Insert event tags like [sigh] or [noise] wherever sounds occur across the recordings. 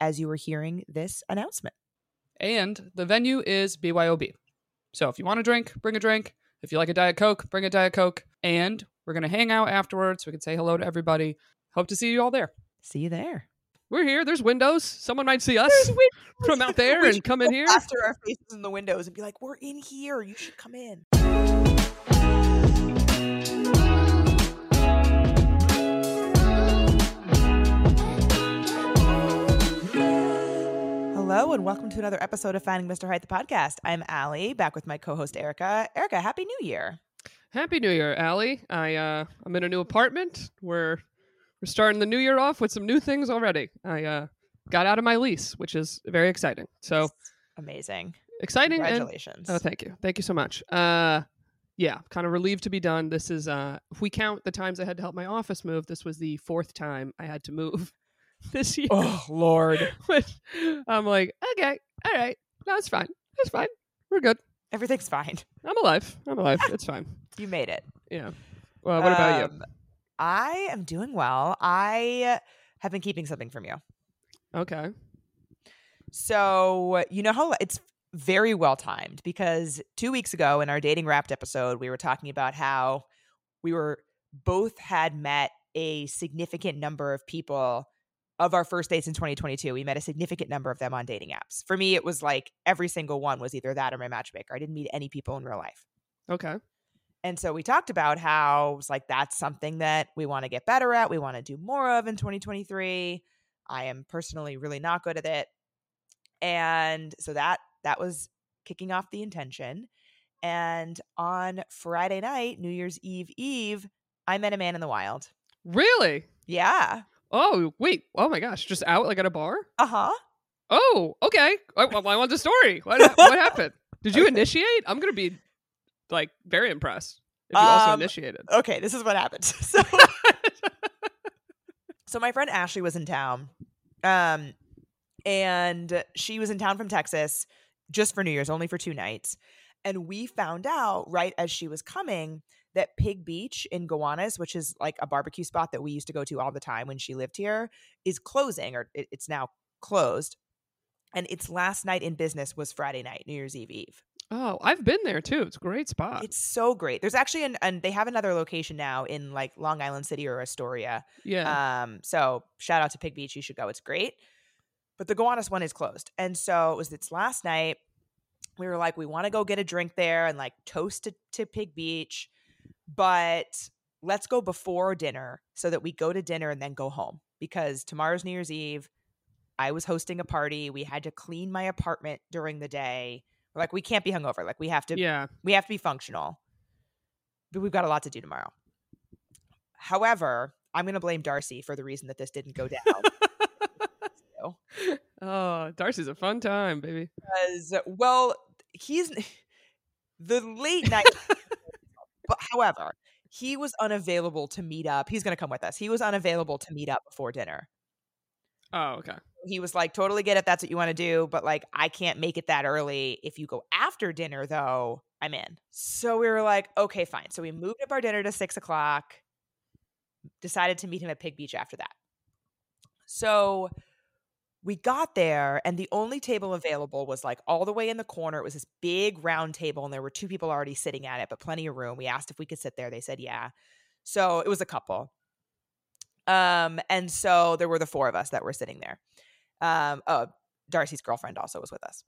as you were hearing this announcement. And the venue is BYOB. So if you want a drink, bring a drink. If you like a Diet Coke, bring a Diet Coke. And we're going to hang out afterwards. We can say hello to everybody. Hope to see you all there. See you there. We're here. There's windows. Someone might see us [laughs] from out there [laughs] and come in here. Plaster our faces in the windows and be like, "We're in here. You should come in." Hello and welcome to another episode of Finding Mr. Height, the podcast. I'm Allie, back with my co-host Erica. Erica, happy New Year! Happy New Year, Allie. I uh I'm in a new apartment. We're we're starting the new year off with some new things already. I uh got out of my lease, which is very exciting. So Amazing! exciting and Congratulations! Oh, thank you. Thank you so much. Uh yeah, kind of relieved to be done. This is uh if we count the times I had to help my office move, this was the fourth time I had to move [laughs] this year. oh Lord, [laughs] Which I'm like, okay, all right. No, fine. That's fine. We're good. Everything's fine. I'm alive. I'm alive. It's fine. [laughs] You made it. Yeah. Well, what about you? Um, I am doing well. I have been keeping something from you. Okay. So, you know how it's very well timed because two weeks ago in our dating wrapped episode, we were talking about how we were both had met a significant number of people of our first dates in 2022. We met a significant number of them on dating apps. For me, it was like every single one was either that or my matchmaker. I didn't meet any people in real life. Okay. And so we talked about how it was like that's something that we want to get better at. We want to do more of in 2023. I am personally really not good at it. And so that that was kicking off the intention. And on Friday night, New Year's Eve Eve, I met a man in the wild. Really? Yeah. Oh, wait. Oh my gosh. Just out like at a bar? Uh-huh. Oh, okay. I, I want the story. What, what [laughs] happened? Did you Okay. initiate? I'm going to be like very impressed if you also Um, initiated. Okay, this is what happened. [laughs] So [laughs] so my friend Ashley was in town. Um and she was in town from Texas just for New Year's, only for two nights. And we found out right as she was coming that Pig Beach in Gowanus, which is like a barbecue spot that we used to go to all the time when she lived here, is closing or it- it's now closed. And its last night in business was Friday night, New Year's Eve Eve. oh, I've been there too. It's a great spot. It's so great. There's actually an and they have another location now in like Long Island City or Astoria. yeah. Um, so shout out to Pig Beach. You should go. It's great. But the Gowanus one is closed. And so it was its last night. We were like, we want to go get a drink there and like toast to, to Pig Beach. But let's go before dinner so that we go to dinner and then go home. Because tomorrow's New Year's Eve. I was hosting a party. We had to clean my apartment during the day. We're like, we can't be hungover. Like we have to yeah. we have to be functional. But we've got a lot to do tomorrow. However, I'm going to blame Darcy for the reason that this didn't go down. So, [laughs] Oh, Darcy's a fun time, baby. Because, well, he's [laughs] the late night. [laughs] but however, he was unavailable to meet up. He's going to come with us. He was unavailable to meet up before dinner. Oh, okay. He was like, totally get it. That's what you want to do. But like, I can't make it that early. If you go after dinner, though, I'm in. So we were like, okay, fine. So we moved up our dinner to six o'clock, decided to meet him at Pig Beach after that. So we got there, and the only table available was like all the way in the corner. It was this big round table, and there were two people already sitting at it, but plenty of room. We asked if we could sit there. They said, yeah. So it was a couple. Um, and so there were the four of us that were sitting there. Um, oh, Darcy's girlfriend also was with us.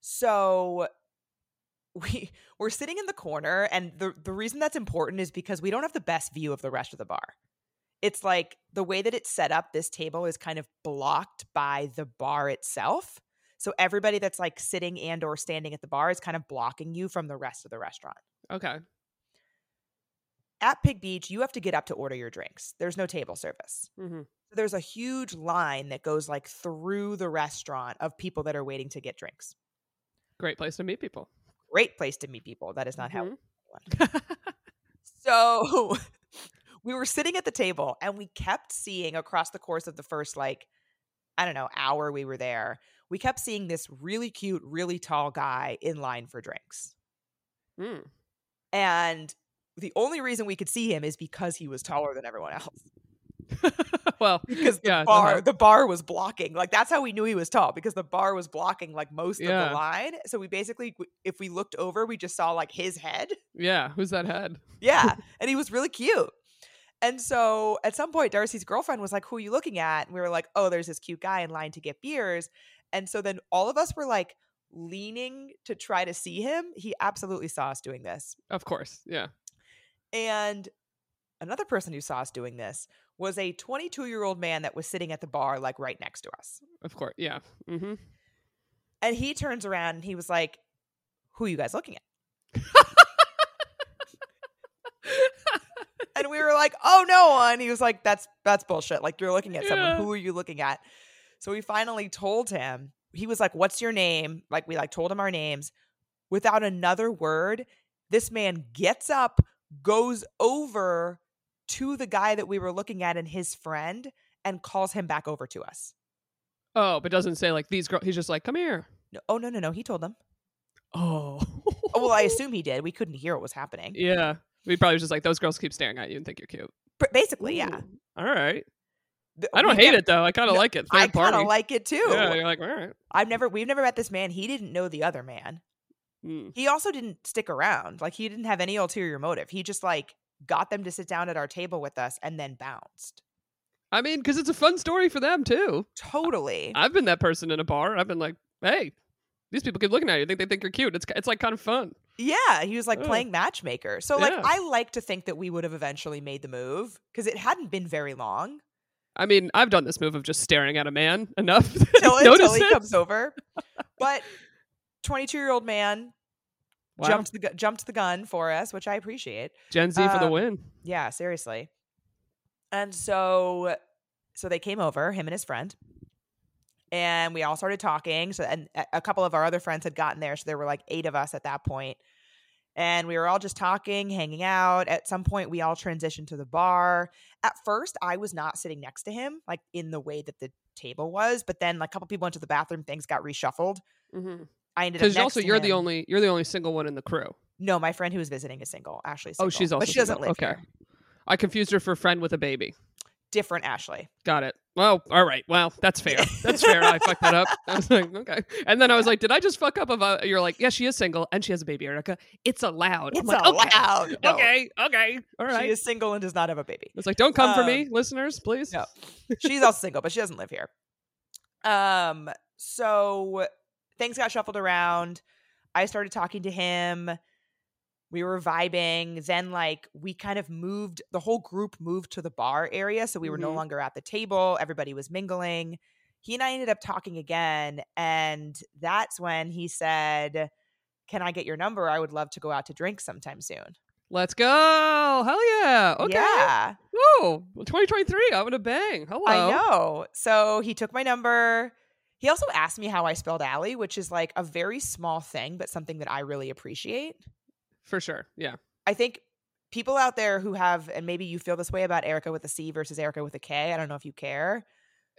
So we we're sitting in the corner, and the the reason that's important is because we don't have the best view of the rest of the bar. It's like the way that it's set up, this table is kind of blocked by the bar itself. So everybody that's like sitting and or standing at the bar is kind of blocking you from the rest of the restaurant. Okay. At Pig Beach, you have to get up to order your drinks. There's no table service. hmm So there's a huge line that goes like through the restaurant of people that are waiting to get drinks. Great place to meet people. Great place to meet people. That is not how. Mhm. So [laughs] we were sitting at the table and we kept seeing across the course of the first like I don't know, hour we were there. We kept seeing this really cute, really tall guy in line for drinks. Mm. And the only reason we could see him is because he was taller than everyone else. [laughs] well, [laughs] Because the Yeah, bar, uh-huh. the bar was blocking. Like that's how we knew he was tall because the bar was blocking like most of the line. So we basically, if we looked over, we just saw like his head. yeah. Who's that head? Yeah. [laughs] and he was really cute. And so at some point, Darcy's girlfriend was like, Who are you looking at? And we were like, Oh, there's this cute guy in line to get beers. And so then all of us were like leaning to try to see him. He absolutely saw us doing this. Of course. Yeah. And another person who saw us doing this was a 22 year old man that was sitting at the bar, like right next to us. Of course. Yeah. Mm-hmm. And he turns around and he was like, Who are you guys looking at? And we were like, "Oh, no one." He was like, "That's that's bullshit. Like you're looking at someone. Yeah. Who are you looking at?" So we finally told him. He was like, "What's your name?" Like we like told him our names. Without another word, this man gets up, goes over to the guy that we were looking at and his friend and calls him back over to us. Oh, but doesn't say like these girls. He's just like, come here. No, oh no, no, no. He told them. Oh. Oh, well, I assume [laughs] he did. We couldn't hear what was happening. yeah. We probably was just like those girls keep staring at you and think you're cute. Basically, yeah. Ooh, All right. I don't hate it though. I kind of No, like it. I Third kind of like it too. Yeah. You're like, all right. I've never we've never met this man. He didn't know the other man. Mm. He also didn't stick around. Like he didn't have any ulterior motive. He just like got them to sit down at our table with us and then bounced. I mean, because it's a fun story for them too. Totally. I've been that person in a bar. I've been like, hey, these people keep looking at you. Think they think you're cute. It's it's like kind of fun. Yeah, he was like Ugh. playing matchmaker. So like Yeah. I like to think that we would have eventually made the move because it hadn't been very long I mean, I've done this move of just staring at a man [laughs] enough until he comes over. But 22 year old man Wow. jumped the jumped the gun for us, which I appreciate. Gen Z for the um, win. Yeah, seriously. And so so they came over, him and his friend. And we all started talking. So and a- couple of our other friends had gotten there, so there were like 8 of us at that point. And we were all just talking, hanging out. At some point we all transitioned to the bar. At first, I was not sitting next to him like in the way that the table was, but then like, a couple people went to the bathroom, things got reshuffled. Mm-hmm. I ended up also you're the only you're the only single one in the crew. No, my friend who was visiting is single. Ashley's Oh, she's also but she doesn't single. live Okay. here. I confused her for a friend with a baby. Different Ashley. Got it. Well, all right. Well, that's fair. That's fair. I fucked that up. [laughs] I was like, okay. And then I was like, did I just fuck up? About you're like, yeah, she is single and she has a baby, Erica. It's allowed. I'm It's like, okay, allowed. No. Okay. Okay. All right. She is single and does not have a baby. It's like, don't come for Um, me, listeners, please. no. [laughs] She's also single, but she doesn't live here. Um, so things got shuffled around. I started talking to him. We were vibing. Then, like, we kind of moved, the whole group moved to the bar area. So we were no Mhm. longer at the table. Everybody was mingling. He and I ended up talking again. And that's when he said, Can I get your number? I would love to go out to drink sometime soon. Let's go. Hell yeah. Okay. Yeah. Woo. 2023. I'm going to bang. Hello. I know. So he took my number. He also asked me how I spelled Allie, which is like a very small thing, but something that I really appreciate. For sure. Yeah. I think people out there who have, and maybe you feel this way about Erica with a C versus Erica with a K. I don't know if you care.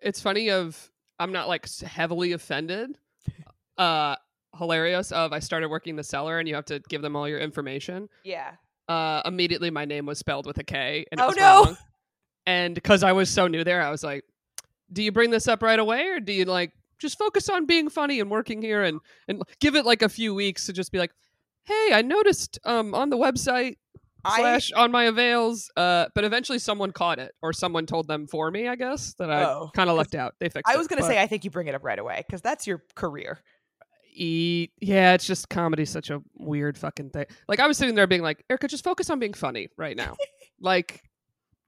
It's funny of I'm not like heavily offended. [laughs] Uh hilarious of I started working the Cellar and you have to give them all your information. Yeah. uh, immediately my name was spelled with a K. And Oh, no. wrong. And because I was so new there, I was like, "Do you bring this up right away, or do you like just focus on being funny and working here and and give it like a few weeks to just be like, hey, I noticed um on the website I, slash on my avails, uh, but eventually someone caught it or someone told them for me, I guess that I Oh, kind of left out. They fixed. I was going to but- say, I think you bring it up right away because that's your career. E- yeah, it's just comedy, such a weird fucking thing. Like I was sitting there being like, Erica, just focus on being funny right now. [laughs] like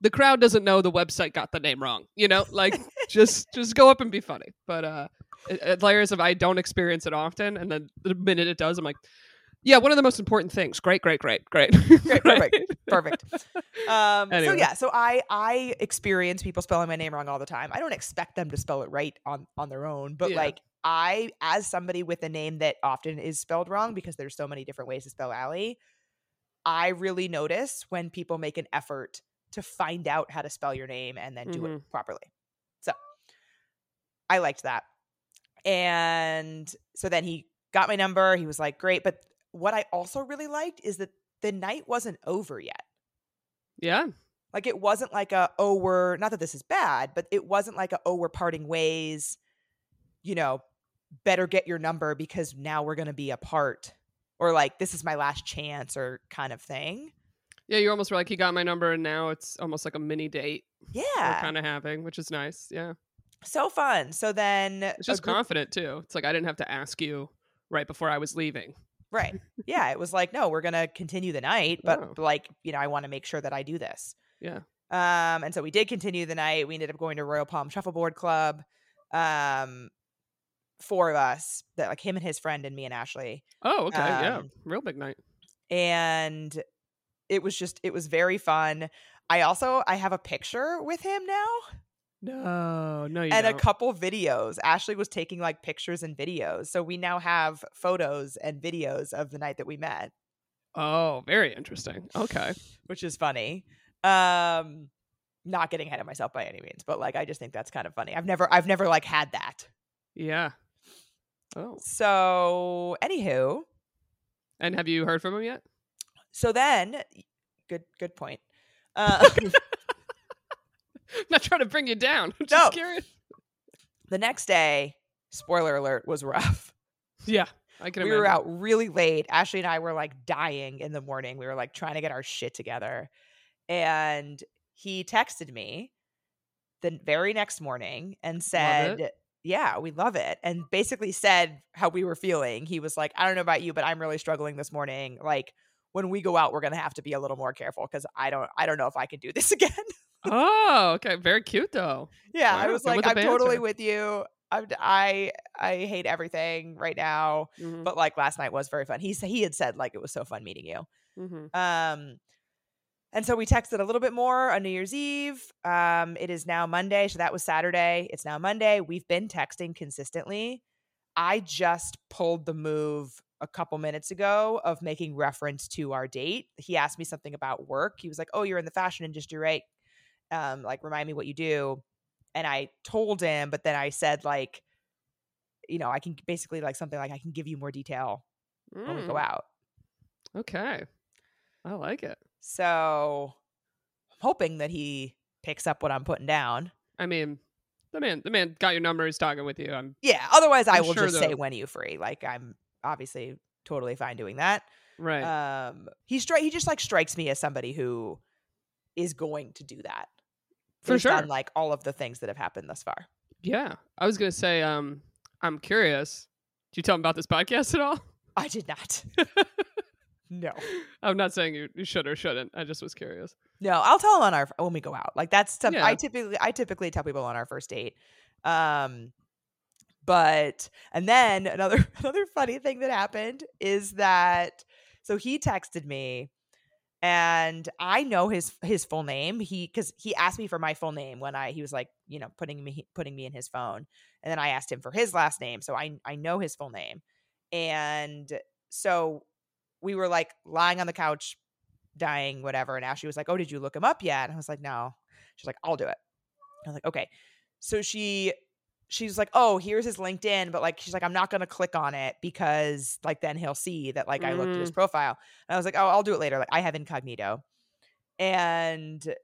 the crowd doesn't know the website got the name wrong. You know, like [laughs] just just go up and be funny. But uh it, it layers of I don't experience it often, and then the minute it does, I'm like, Yeah, one of the most important things. Great, great, great, great. [laughs] Great, [laughs] perfect, perfect. Um, So yeah, so I I experience people spelling my name wrong all the time. I don't expect them to spell it right on on their own, but Yeah. like I, as somebody with a name that often is spelled wrong because there's so many different ways to spell Allie, I really notice when people make an effort to find out how to spell your name and then do Mhm. it properly. So I liked that. And so then he got my number. He was like, great. But what I also really liked is that the night wasn't over yet. Yeah. Like it wasn't like a, oh, we're not that this is bad, but it wasn't like a, oh, we're parting ways, you know, better get your number because now we're going to be apart or like this is my last chance or kind of thing. Yeah, you almost were like, he got my number, and now it's almost like a mini date we're Yeah. kind of having, which is nice. Yeah. So fun. So then It's just group- confident, too. It's like, I didn't have to ask you right before I was leaving. Right. Yeah. It was like, no, we're going to continue the night, but Oh. like, you know, I want to make sure that I do this. Yeah. Um, and so we did continue the night. We ended up going to Royal Palm Shuffleboard Club. Um, four of us, that like him and his friend and me and Ashley. Oh, okay. yeah. Um, Real big night. And it was just it was very fun. I also I have a picture with him now No, no, you and a don't. couple videos. Ashley was taking like pictures and videos. So we now have photos and videos of the night that we met, Oh, very interesting. Okay. which is funny. Um not getting ahead of myself by any means, but like I just think that's kind of funny. I've never I've never like had that. Yeah. Oh. So, anywho, And have you heard from him yet? so then good good point. Uh [laughs] [laughs] not trying to bring you down. [laughs] I'm No. just curious. the next day, spoiler alert, was rough. Yeah. I can we imagine. were out really late. Ashley and I were like dying in the morning. We were like trying to get our shit together. And he texted me the very next morning and said, Yeah, we love it. And basically said how we were feeling. He was like, I don't know about you, but I'm really struggling this morning. Like, when we go out, we're gonna have to be a little more careful because I don't I don't know if I can do this [laughs] again. Oh, okay. Very cute though. yeah, I was like, I'm totally with you. I'm, I I hate everything right now. Mhm, But like last night was very fun. He said he had said like it was so fun meeting you. mhm. Um, and so we texted a little bit more on New Year's Eve. Um, it is now Monday, so that was Saturday. It's now Monday. We've been texting consistently. I just pulled the move a couple minutes ago of making reference to our date. He asked me something about work. He was like, "Oh, you're in the fashion industry, right? Um, like remind me what you do." And I told him, but then I said like, you know, I can basically like something like I can give you more detail when we go Mm, out. Okay. I like it. So I'm hoping that he picks up what I'm putting down. I mean, the man, the man got your number. He's talking with you. I'm Yeah. Otherwise, I I'm will sure just say when are you free. Like I'm obviously totally fine doing that. right. Um, he stri- he just like strikes me as somebody who is going to do that For sure. on like all of the things that have happened thus far. yeah. I was gonna say, um, I'm curious. Did you tell him about this podcast at all? [laughs] I did not. no, I'm not saying you, you should or shouldn't. I just was curious. no. I'll tell him on our when we go out. Like that's some, I typically I typically tell people on our first date. Um, but and then another [laughs] another funny thing that happened is that so he texted me and I know his his full name. He because he asked me for my full name when I he was like you know putting me putting me in his phone, and then I asked him for his last name, so I I know his full name, and so we were like lying on the couch, dying, whatever, and Ashley was like, "Oh, did you look him up yet?" And I was like, "No." She's like, "I'll do it." I was like, "Okay." So she she's like, "Oh, here's his LinkedIn," but like she's like, "I'm not gonna click on it because like then he'll see that like I looked at his profile." And I was like, "Oh, I'll do it later." Like I have incognito, and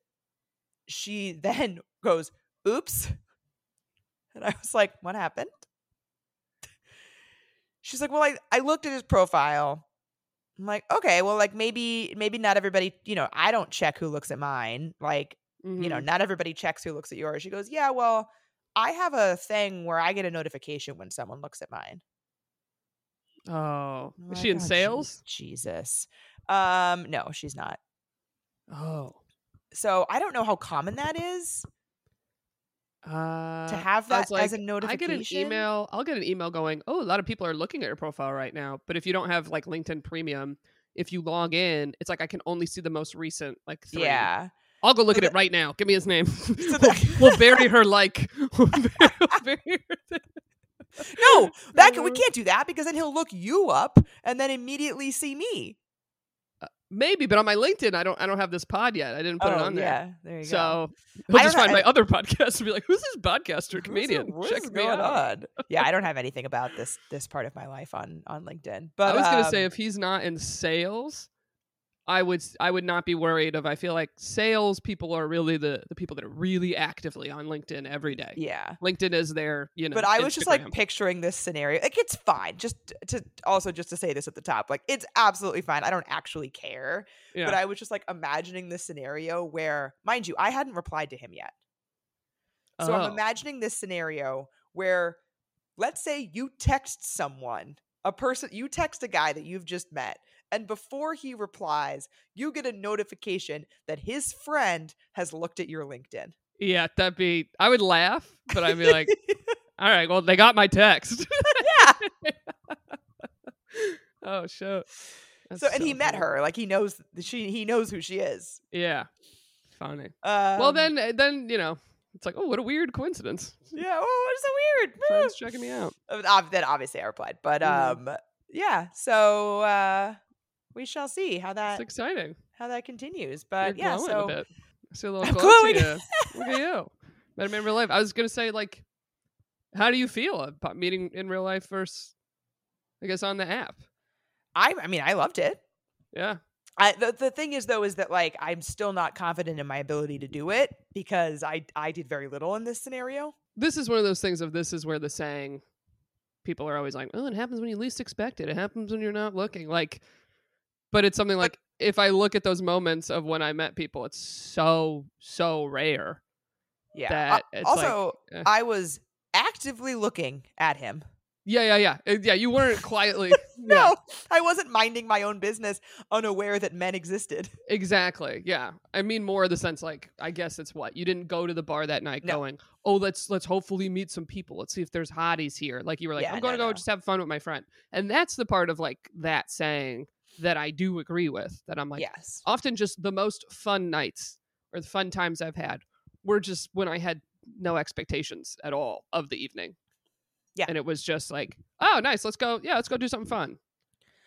she [laughs] then goes, "Oops," and I was like, "What happened?" She's like, "Well, I I looked at his profile." I'm like, "Okay, well, like maybe maybe not everybody, you know, I don't check who looks at mine. Like you know, Mhm. not everybody checks who looks at yours. She goes, Yeah, well, I have a thing where I get a notification when someone looks at mine. Oh, is she in "Oh, Je- sales? Jesus. Um, no, she's not. Oh, So I don't know how common that is. Uh, to have that as a like, I get an email. I'll get an email going. Oh, a lot of people are looking at your profile right now. But if you don't have like LinkedIn Premium, if you log in, it's like I can only see the most recent like three. Yeah. I'll go look So at it [laughs] right now. Give me his name. [laughs] So we'll, we'll bury her like. [laughs] we'll bury her- No, that can, we Uh, can't do that because then he'll look you up and then immediately see me. Maybe, but on my LinkedIn, I don't. I don't have this pod yet. I didn't put it on there. Oh, yeah, there you go. So he'll just find my other podcast and be like, "Who's this podcaster comedian? What's Check me going out." on? Yeah, I don't have anything about this this part of my life on on LinkedIn. But I was gonna say um, if he's not in sales, I would I would not be worried of. I feel like sales people are really the the people that are really actively on LinkedIn every day. yeah. LinkedIn is their you know. But I was just like picturing this scenario. Like it's fine. Just to also just to say this at the top, like it's absolutely fine. I don't actually care. yeah. But I was just like imagining this scenario where, mind you, I hadn't replied to him yet. So Oh. I'm imagining this scenario where, let's say you text someone, a person, you text a guy that you've just met, and before he replies, you get a notification that his friend has looked at your LinkedIn. yeah, that'd be. I would laugh, but I'd be like, [laughs] "All right, well, they got my text." yeah. [laughs] oh shit. That's So, and he so met her, like he knows she, he knows who she is. Yeah, funny. Um, well, then, uh, then you know, it's like, oh, what a weird coincidence. [laughs] yeah. Oh, it's so weird. Friends checking me out. Uh, then obviously I replied, but Mhm. um, yeah. So uh, we shall see how that It's exciting. how that continues. But You're yeah, so a bit. I see a little I'm glow to you. Look at [laughs] you. Met him in real life. I was gonna say, like, how do you feel about meeting in real life versus, I guess, on the app? I I mean I loved it. Yeah. I the, the thing is though is that like I'm still not confident in my ability to do it because I I did very little in this scenario. This is one of those things of this is where the saying, people are always like, oh, it happens when you least expect it. It happens when you're not looking. Like, but it's something like if I look at those moments of when I met people, it's so so rare. Yeah. That Uh, it's like, also, eh. I was actively looking at him. Yeah, yeah, yeah, yeah. You weren't quietly. [laughs] [laughs] No, Yeah. I wasn't minding my own business, unaware that men existed. [laughs] Exactly. Yeah. I mean more of the sense like I guess it's what you didn't go to the bar that night No. going, "Oh, let's let's hopefully meet some people. Let's see if there's hotties here." Like you were like, Yeah, "I'm going to go no. just have fun with my friend." And that's the part of like that saying that I do agree with that I'm like yes. often just the most fun nights or the fun times I've had were just when I had no expectations at all of the evening. Yeah. And it was just like, oh, nice. Let's go. Yeah, let's go do something fun.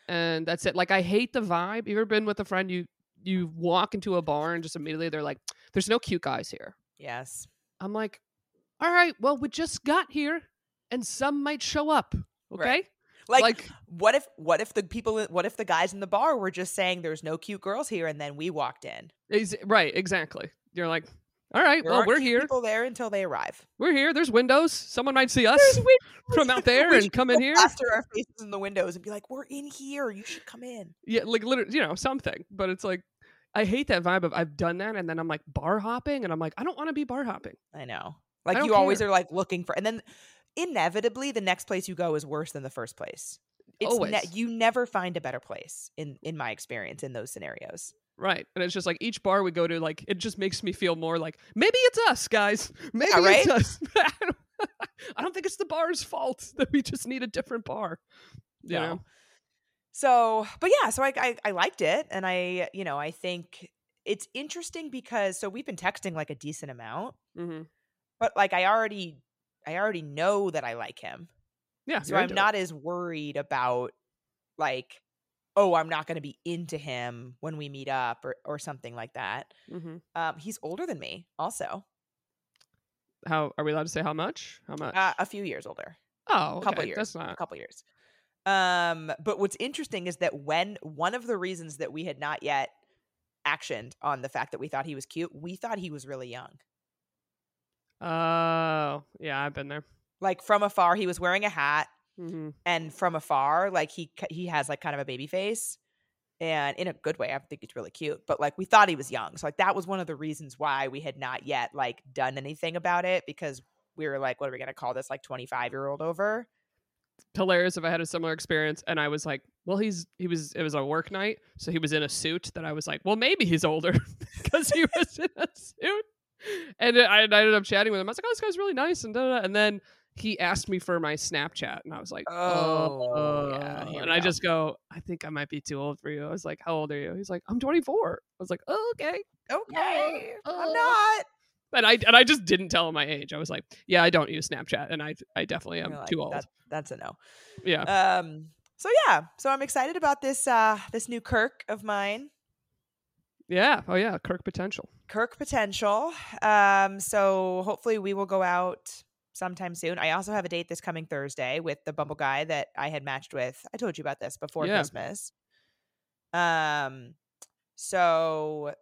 And that's it. Like I hate the vibe. You ever been with a friend you you walk into a bar and just immediately they're like, there's no cute guys here. Yes. I'm like, all right, well, we just got here and some might show up. Okay? Right. Like, like what if what if the people what if the guys in the bar were just saying there's no cute girls here and then we walked in? ex- right, exactly. You're like, all right, There well, we're here. People there until they arrive. We're here. There's windows. Someone might see us. [laughs] From out there [laughs] and come in here. Plaster our faces in the windows and be like, "We're in here. You should come in." Yeah, like literally, you know, something. But it's like, I hate that vibe of I've done that, and then I'm like bar hopping, and I'm like, I don't want to be bar hopping. I know. Like you always care. are like looking for, and then inevitably the next place you go is worse than the first place. It's ne- Always. you never find a better place in in my experience in those scenarios. Right. And it's just like each bar we go to, like, it just makes me feel more like maybe it's us, guys. [laughs] Maybe Yeah, it's us. [laughs] I don't- [laughs] I don't think it's the bar's fault that we just need a different bar. You No. know? So, but yeah, so I, I I liked it, and I you know I think it's interesting because so we've been texting like a decent amount, Mm-hmm. but like I already I already know that I like him, Yeah. so I'm not as worried about like oh I'm not going to be into him when we meet up or or something like that. Mm-hmm. Um, he's older than me, also How are we allowed to say how much? How much? uh, a few years older. oh, a couple years. That's a couple years. Um, but what's interesting is that when one of the reasons that we had not yet actioned on the fact that we thought he was cute, we thought he was really young. Oh, yeah, I've been there. Like from afar, he was wearing a hat, Mm-hmm. and from afar, like he he has like kind of a baby face, and in a good way. I think he's really cute. But like we thought he was young, so like that was one of the reasons why we had not yet like done anything about it because we were like, what are we gonna call this like twenty five year old over? hilarious if I had a similar experience and I was like, well, he's he was it was a work night, so he was in a suit that I was like, well, maybe he's older [laughs] because he was in a suit. And I, I ended up chatting with him. I was like, "Oh, this guy's really nice," and da, da, da. and then he asked me for my Snapchat, and I was like, Oh, yeah, "Oh," here and I go. just go, "I think I might be too old for you." I was like, "How old are you?" He's like, "I'm 24." I was like, oh, "Okay," Okay, I'm not. and I and I just didn't tell him my age. I was like, "Yeah, I don't use Snapchat, and I I definitely am like, too old." "That- that's a no. yeah, Um. So yeah. So I'm excited about this. Uh, this new Kirk of mine. Yeah, oh yeah, Kirk potential. Kirk potential. Um, so hopefully we will go out sometime soon. I also have a date this coming Thursday with the Bumble guy that I had matched with. I told you about this before Yeah. Christmas. Um, so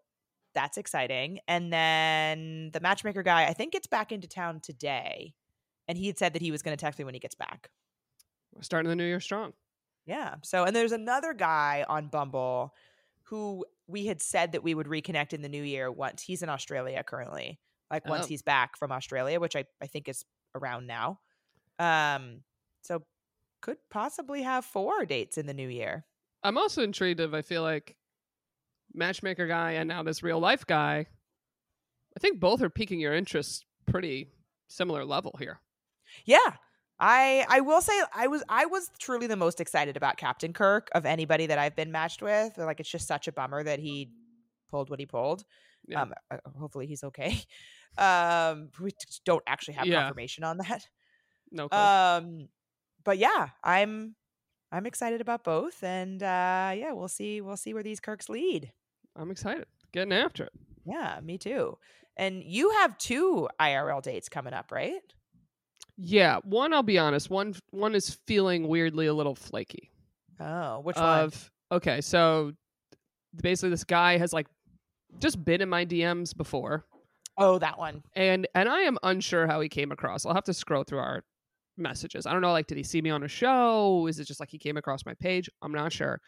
that's exciting. And then the matchmaker guy, I think gets back into town today. And he had said that he was going to text me when he gets back. We're starting the new year strong. Yeah. So, and there's another guy on Bumble who we had said that we would reconnect in the new year once he's in Australia currently. Like once Oh. he's back from Australia, which I, I think is around now. Um, so could possibly have four dates in the new year. I'm also intrigued if I feel like matchmaker guy and now this real life guy. I think both are piquing your interest pretty similar level here. Yeah. I I will say I was I was truly the most excited about Captain Kirk of anybody that I've been matched with. Like it's just such a bummer that he pulled what he pulled. Yeah. Um, uh, hopefully he's okay. [laughs] Um, we don't actually have Yeah. confirmation on that. No, clue. Um, but yeah, I'm I'm excited about both, and uh, yeah, we'll see we'll see where these Kirks lead. I'm excited. Getting after it. Yeah, me too. And you have two IRL dates coming up, right? Yeah, one I'll be honest, one one is feeling weirdly a little flaky. Oh, which one? of okay, so basically this guy has like just been in my DMs before Oh, that one. and and I am unsure how he came across. I'll have to scroll through our messages. I don't know like did he see me on a show? Is it just like he came across my page? I'm not sure.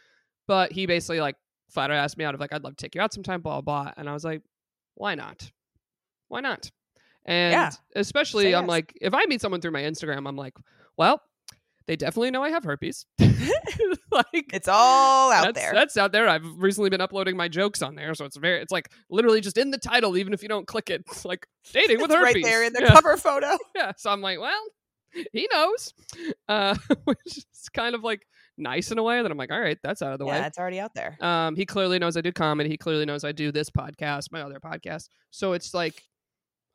But he basically like flat out asked me out of like I'd love to take you out sometime blah blah, blah. and I was like why not? Why not? And Yeah. especially Say I'm yes. like if I meet someone through my Instagram I'm like, well, they definitely know I have herpes. [laughs] like It's all out that's, there. That's out there. I've recently been uploading my jokes on there, so it's very. It's like literally just in the title, even if you don't click it. It's [laughs] like dating with herpes right there in the yeah, cover photo. [laughs] yeah. So I'm like, well, he knows, uh, which is kind of like nice in a way. That I'm like, all right, that's out of the yeah, way. That's already out there. Um, he clearly knows I do comedy. He clearly knows I do this podcast, my other podcast. So it's like,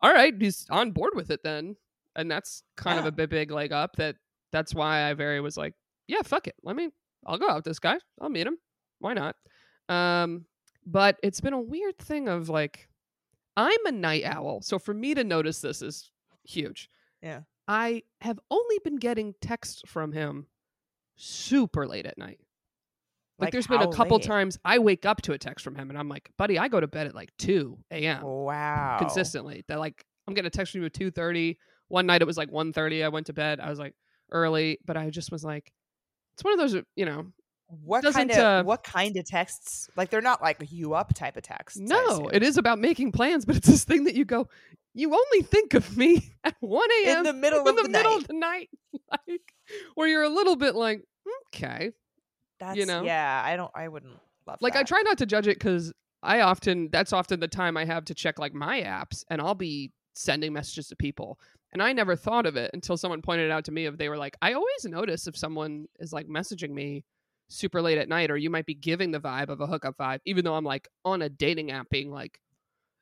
all right, he's on board with it then, and that's kind of a big, big leg up. That that's why I very was like, yeah, fuck it. Let me. I'll go out with this guy. I'll meet him. Why not? Um, but it's been a weird thing of like, I'm a night owl, so for me to notice this is huge. Yeah. I have only been getting texts from him super late at night. Like, Like, there's been a couple late? times I wake up to a text from him and I'm like, buddy, I go to bed at like 2 a.m. Wow. consistently. That like I'm getting a text from you at 2:30. One night it was like 1:30. I went to bed. I was like early, but I just was like, it's one of those, you know, What kind of uh, what kind of texts? Like they're not like you up type of texts. No, it is about making plans, but it's this thing that you go, you only think of me [laughs] at 1 a.m. in the middle in of the, the, middle night. of the night, [laughs] like where you're a little bit like, okay, That's know? yeah. I don't. I wouldn't love. like I try not to judge it because I often that's often the time I have to check like my apps and I'll be sending messages to people and I never thought of it until someone pointed it out to me if they were like I always notice if someone is like messaging me super late at night or you might be giving the vibe of a hookup vibe even though I'm like on a dating app being like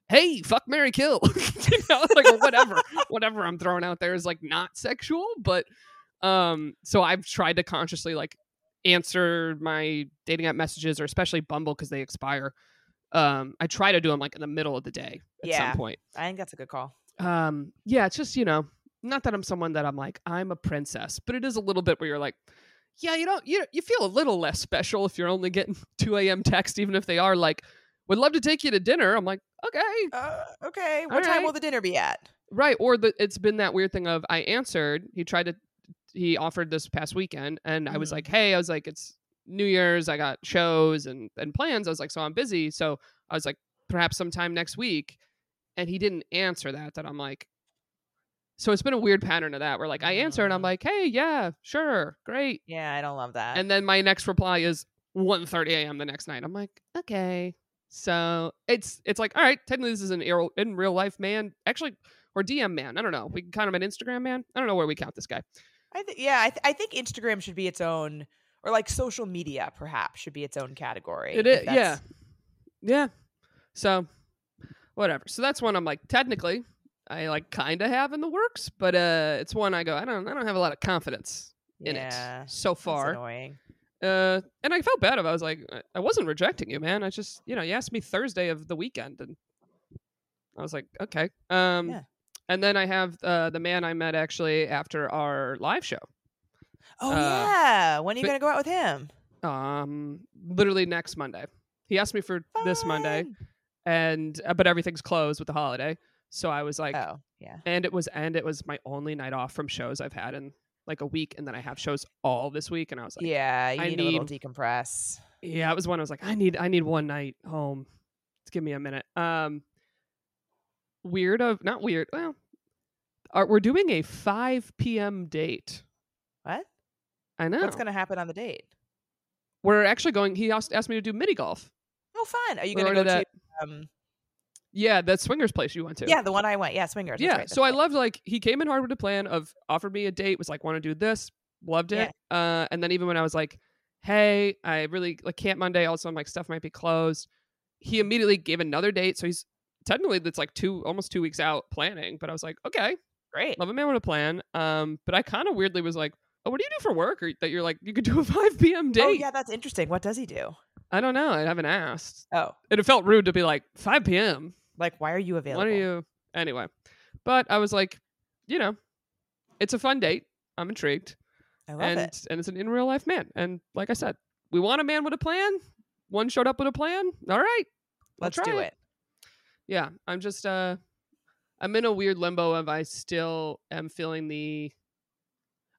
hey fuck Mary kill [laughs] you know like whatever [laughs] whatever I'm throwing out there is like not sexual but um so I've tried to consciously like answer my dating app messages or especially Bumble because they expire. Um, I try to do them like in the middle of the day at Yeah. some point. I think that's a good call. Um, yeah, it's just you know, not that I'm someone that I'm like I'm a princess, but it is a little bit where you're like, yeah, you don't you you feel a little less special if you're only getting [laughs] 2 a.m. text, even if they are like, would love to take you to dinner. I'm like, okay, Uh, okay. What All time will the dinner be at? Right. Or the it's been that weird thing of I answered, he tried to he offered this past weekend and I was Mhm. like, Hey, I was like, it's New Year's, I got shows and, and plans. I was like, so I'm busy. So I was like, perhaps sometime next week. And he didn't answer that. That I'm like so it's been a weird pattern of that where like I answer and I'm Mhm. like, Hey, yeah, sure, great. Yeah, I don't love that. And then my next reply is 1 a.m. the next night. I'm like, okay. So it's it's like all right, technically this is an in real life man, actually, or DM man. I don't know. We can count him an Instagram man. I don't know where we count this guy. I think yeah, I, th- I think Instagram should be its own, or like social media perhaps should be its own category. It if is, yeah, yeah. So whatever. So that's one I'm like technically I like kind of have in the works, but uh, it's one I go I don't I don't have a lot of confidence in yeah, it so far. annoying. Uh, and I felt bad. It. I was like, I- I wasn't rejecting you, man. I just, you know, you asked me Thursday of the weekend, and I was like, okay. Um, Yeah. And then I have uh, the man I met actually after our live show. Oh Uh, yeah, when are you but- gonna go out with him? Um, literally next Monday. He asked me for this Monday, and uh, but everything's closed with the holiday, so I was like, oh yeah. and it was and it was my only night off from shows I've had in like a week, and then I have shows all this week, and I was like, yeah, you I need, a little decompress. yeah, it was one I was like, I need I need one night home. Just give me a minute. Um weird of not weird. Well, are, we're doing a 5 p.m. date. What? I know. What's gonna happen on the date? We're actually going he asked, asked me to do mini golf. Oh, fun. Are you We're gonna go to to? Um, Yeah, that swingers place you went to. yeah, the one I went. Yeah, swingers. yeah. right, so that's I loved like he came in hard with a plan of offered me a date, was like, want to do this, loved it. Uh, and then even when I was like, hey, I really like can't Monday. Also, I'm like stuff might be closed. He immediately gave another date, so he's technically that's like two almost two weeks out planning. But I was like, okay, great. love a man with a plan. Um, but I kind of weirdly was like, oh, what do you do for work? Or that you're like you could do a [laughs] 5 p.m. date. Oh yeah, that's interesting. What does he do? I don't know. I haven't asked. Oh, And it felt rude to be like 5 p.m. like why are you available? What are you? Anyway, but I was like, you know, it's a fun date. I'm intrigued, I love and it. and it's an in real life man. And like I said, we want a man with a plan. One showed up with a plan. All right, Let's do it. Yeah, I'm just uh, I'm in a weird limbo of I still am feeling the.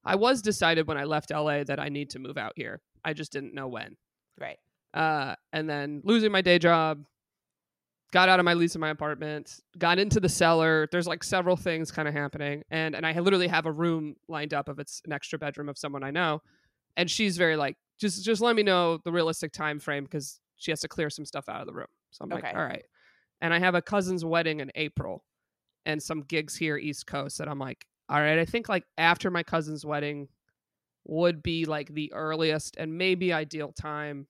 I was decided when I left LA that I need to move out here. I just didn't know when. Right. uh, and then losing my day job, got out of my lease in my apartment, got into the cellar. There's like several things kind of happening, and and I literally have a room lined up of it's an extra bedroom of someone I know, and she's very like just just let me know the realistic time frame because she has to clear some stuff out of the room. So I'm Okay. like, all right, and I have a cousin's wedding in April, and some gigs here East Coast that I'm like, all right, I think like after my cousin's wedding would be like the earliest and maybe ideal time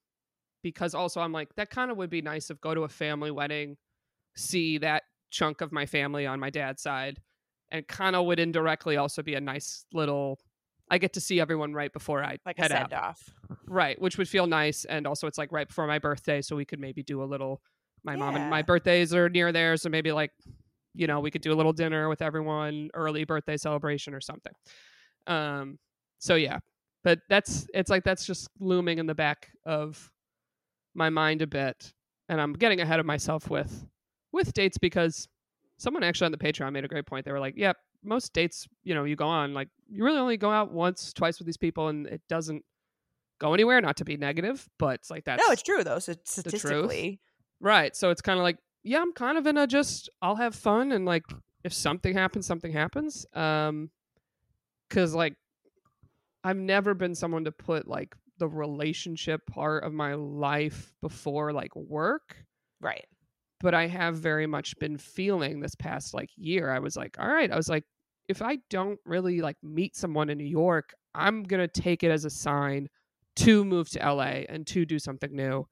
because also I'm like that kind of would be nice if go to a family wedding, see that chunk of my family on my dad's side, and kind of would indirectly also be a nice little. I get to see everyone right before I Like a head send out, off. right? Which would feel nice, and also it's like right before my birthday, so we could maybe do a little. My mom and my birthdays are near there, so maybe like, you know, we could do a little dinner with everyone, early birthday celebration or something. Um. So yeah, but that's it's like that's just looming in the back of my mind a bit and i'm getting ahead of myself with with dates because someone actually on the patreon made a great point they were like yep most dates you know you go on like you really only go out once twice with these people and it doesn't go anywhere not to be negative but it's like that. no, it's true though. So statistically, right so it's kind of like yeah i'm kind of in a just i'll have fun and like if something happens something happens. Um because like i've never been someone to put like the relationship part of my life before like work. Right. but i have very much been feeling this past like year i was like all right i was like if i don't really like meet someone in new york i'm gonna take it as a sign to move to la and to do something new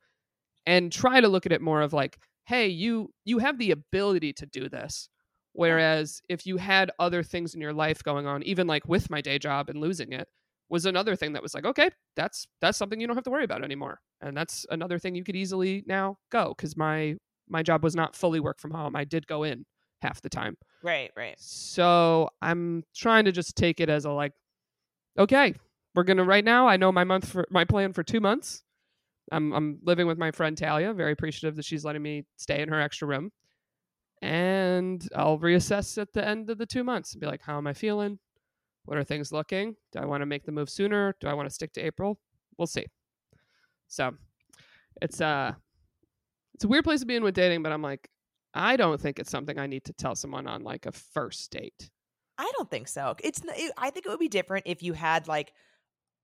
and try to look at it more of like hey you you have the ability to do this whereas if you had other things in your life going on even like with my day job and losing it was another thing that was like okay that's that's something you don't have to worry about anymore and that's another thing you could easily now go because my my job was not fully work from home i did go in half the time Right. Right. so i'm trying to just take it as a like okay we're gonna right now i know my month for my plan for two months i'm, I'm living with my friend talia very appreciative that she's letting me stay in her extra room. And i'll reassess at the end of the two months and be like how am i feeling? What are things looking? Do i want to make the move sooner? Do i want to stick to april? We'll see. So it's uh it's a weird place to be in with dating but i'm like i don't think it's something i need to tell someone on like a first date. I don't think so. It's. It, I think it would be different if you had like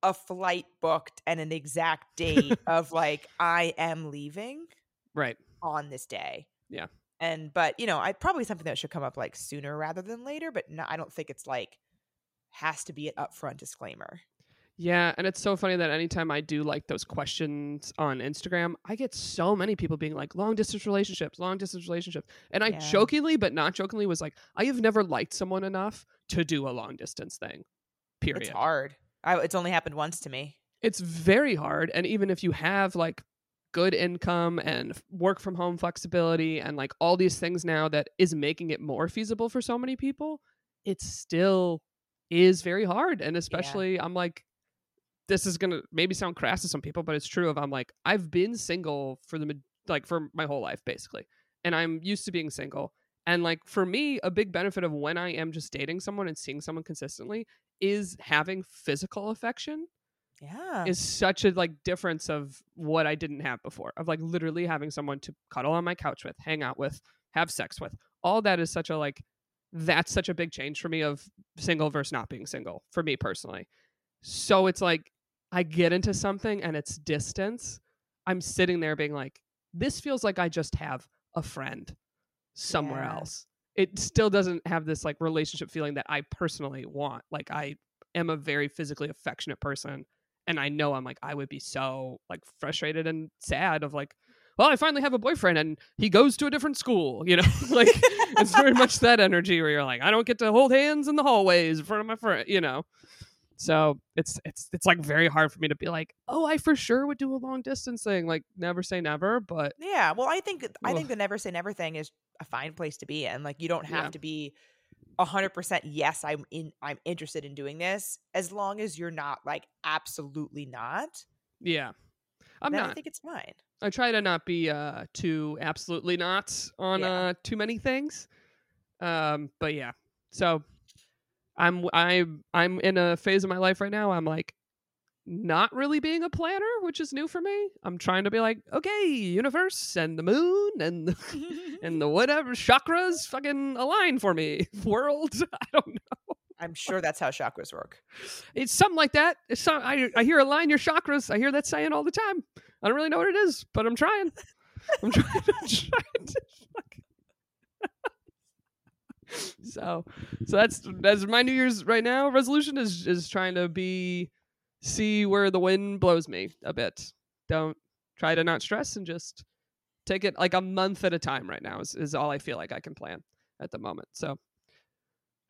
a flight booked and an exact date [laughs] of like I am leaving right on this day. Yeah. And but you know, I probably something that should come up like sooner rather than later, but no, I don't think it's like has to be an upfront disclaimer. Yeah, and it's so funny that anytime I do like those questions on Instagram, I get so many people being like long distance relationships, long distance relationships. And I Yeah. jokingly but not jokingly was like, I have never liked someone enough to do a long distance thing. Period. It's hard. I, it's only happened once to me. it's very hard and even if you have like good income and work from home flexibility and like all these things now that is making it more feasible for so many people it still is very hard and especially i'm like this is gonna maybe sound crass to some people but it's true of i'm like i've been single for the like for my whole life basically and i'm used to being single and like for me a big benefit of when i am just dating someone and seeing someone consistently is having physical affection Yeah. is such a like difference of what I didn't have before. Of like literally having someone to cuddle on my couch with, hang out with, have sex with. All that is such a like that's such a big change for me of single versus not being single for me personally. So it's like I get into something and it's distance. I'm sitting there being like, this feels like I just have a friend somewhere Yeah. else. It still doesn't have this like relationship feeling that I personally want. Like I am a very physically affectionate person and I know I'm like I would be so like frustrated and sad of like well I finally have a boyfriend and he goes to a different school you know [laughs] like it's very much [laughs] that energy where you're like I don't get to hold hands in the hallways in front of my friend you know so it's it's it's like very hard for me to be like oh I for sure would do a long distance thing like never say never but Yeah, well, I think I think the never say never thing is a fine place to be in. Like you don't have Yeah. to be hundred percent. Yes, I'm in. I'm interested in doing this as long as you're not like absolutely not. yeah I'm not I think it's fine. I try to not be uh too absolutely not on Yeah. uh too many things. Um but yeah. So I'm I I'm in a phase of my life right now. I'm like not really being a planner, which is new for me. I'm trying to be like, okay, universe and the moon and the, [laughs] and the [laughs] whatever chakras fucking align for me. [laughs] World, I don't know. I'm sure that's how chakras work. It's something like that. It's some, I I hear align your chakras. I hear that saying all the time. I don't really know what it is, but I'm trying. I'm trying, I'm trying to fuck- [laughs] so so that's that's my New Year's right now resolution is is trying to be see where the wind blows me a bit. Don't try to not stress and just take it like a month at a time right now is, is all I feel like I can plan at the moment. So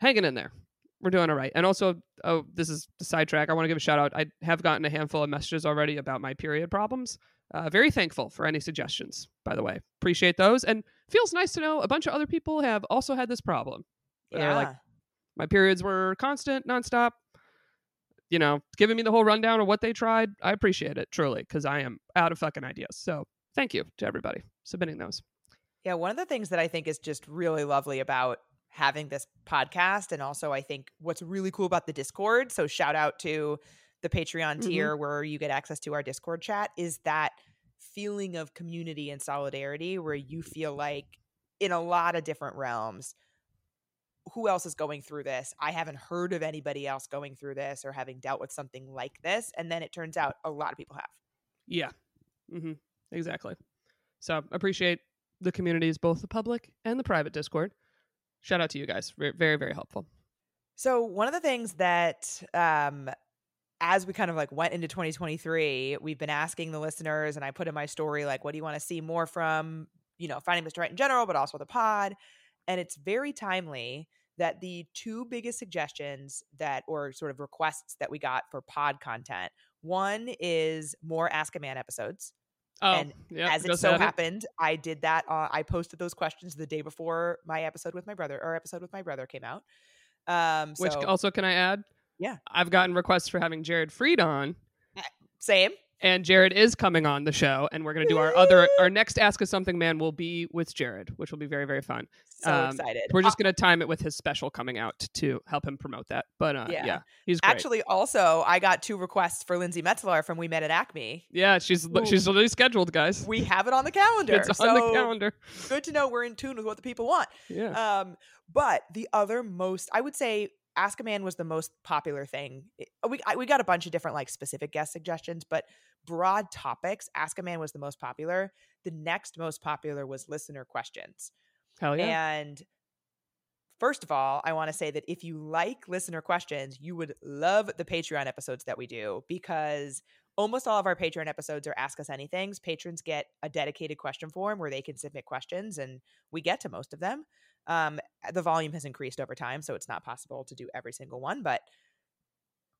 hanging in there. We're doing all right. And also, oh, this is the sidetrack. I want to give a shout out. I have gotten a handful of messages already about my period problems. Uh, very thankful for any suggestions, by the way. Appreciate those. And feels nice to know a bunch of other people have also had this problem. Yeah, they're like, my periods were constant, nonstop. You know, giving me the whole rundown of what they tried. I appreciate it truly because I am out of fucking ideas. So thank you to everybody submitting those. yeah. One of the things that I think is just really lovely about having this podcast, and also I think what's really cool about the Discord. So shout out to the Patreon Mhm. tier where you get access to our Discord chat. Is that feeling of community and solidarity where you feel like in a lot of different realms who else is going through this i haven't heard of anybody else going through this or having dealt with something like this and then it turns out a lot of people have Yeah. Mm-hmm. Exactly. So appreciate the communities, both the public and the private Discord. Shout out to you guys. Very, very, very helpful. so one of the things that um as we kind of like went into 2023 we've been asking the listeners and i put in my story like what do you want to see more from you know finding mr right in general but also the pod? And it's very timely that the two biggest suggestions that or sort of requests that we got for pod content one is more ask a man episodes. Oh, And as it so happened i did that uh, i posted those questions the day before my episode with my brother or episode with my brother came out. Um Which also, can I add? Yeah. I've gotten requests for having Jared Freid on, same and Jared is coming on the show, and we're going to do our other, our next Ask Us Something Man will be with Jared, which will be very, very fun. so Um, excited We're Uh, just going to time it with his special coming out to help him promote that. But uh, Yeah. yeah. he's great. actually also i got two requests for Lindsey Metselaar from we met at acme yeah, she's Ooh. she's already scheduled, guys. we have it on the calendar it's on the calendar. good to know we're in tune with what the people want Yeah. Um, but the other most, I would say, Ask a Man was the most popular thing. Uh, we I, we got a bunch of different like specific guest suggestions, but broad topics. Ask a Man was the most popular. The next most popular was listener questions. Hell yeah. And first of all, I want to say that if you like listener questions, you would love the Patreon episodes that we do because almost all of our Patreon episodes are Ask Us Anythings. Patrons get a dedicated question form where they can submit questions, and we get to most of them. Um, the volume has increased over time, so it's not possible to do every single one, but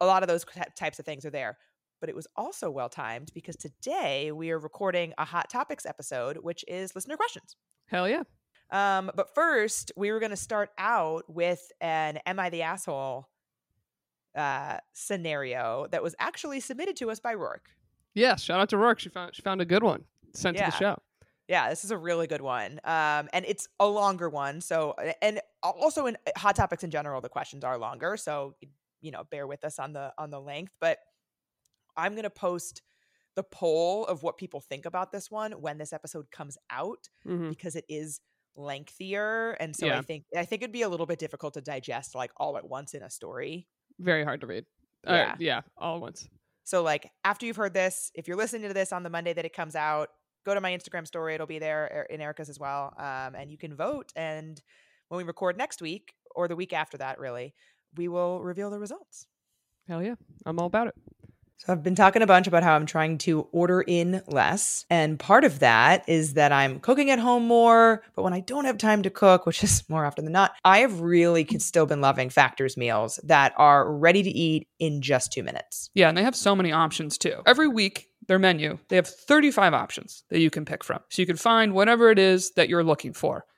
a lot of those ty- types of things are there. But it was also well timed because today we are recording a Hot Topics episode, which is listener questions. Hell yeah. Um, but first, we were going to start out with an "Am I the asshole?" uh, scenario that was actually submitted to us by Rourke. Yeah. Shout out to Rourke. She found she found a good one. Sent Yeah. to the show. Yeah, this is a really good one, um, and it's a longer one. So, and also in uh, hot topics in general, the questions are longer. So, you know, bear with us on the on the length. But I'm gonna post the poll of what people think about this one when this episode comes out hmm because it is lengthier and so i think i think it'd be a little bit difficult to digest like all at once in a story Very hard to read. Uh, Yeah. yeah. All at once. so like after you've heard this if you're listening to this on the monday that it comes out go to my instagram story it'll be there er- in erica's as well um, and you can vote and when we record next week or the week after that really we will reveal the results Hell yeah. I'm all about it. So I've been talking a bunch about how I'm trying to order in less. And part of that is that I'm cooking at home more. But when I don't have time to cook, which is [laughs] more often than not, I have really con- still been loving Factor's meals that are ready to eat in just two minutes. Yeah, and they have so many options too. Every week, their menu, they have 35 options that you can pick from. So you can find whatever it is that you're looking for.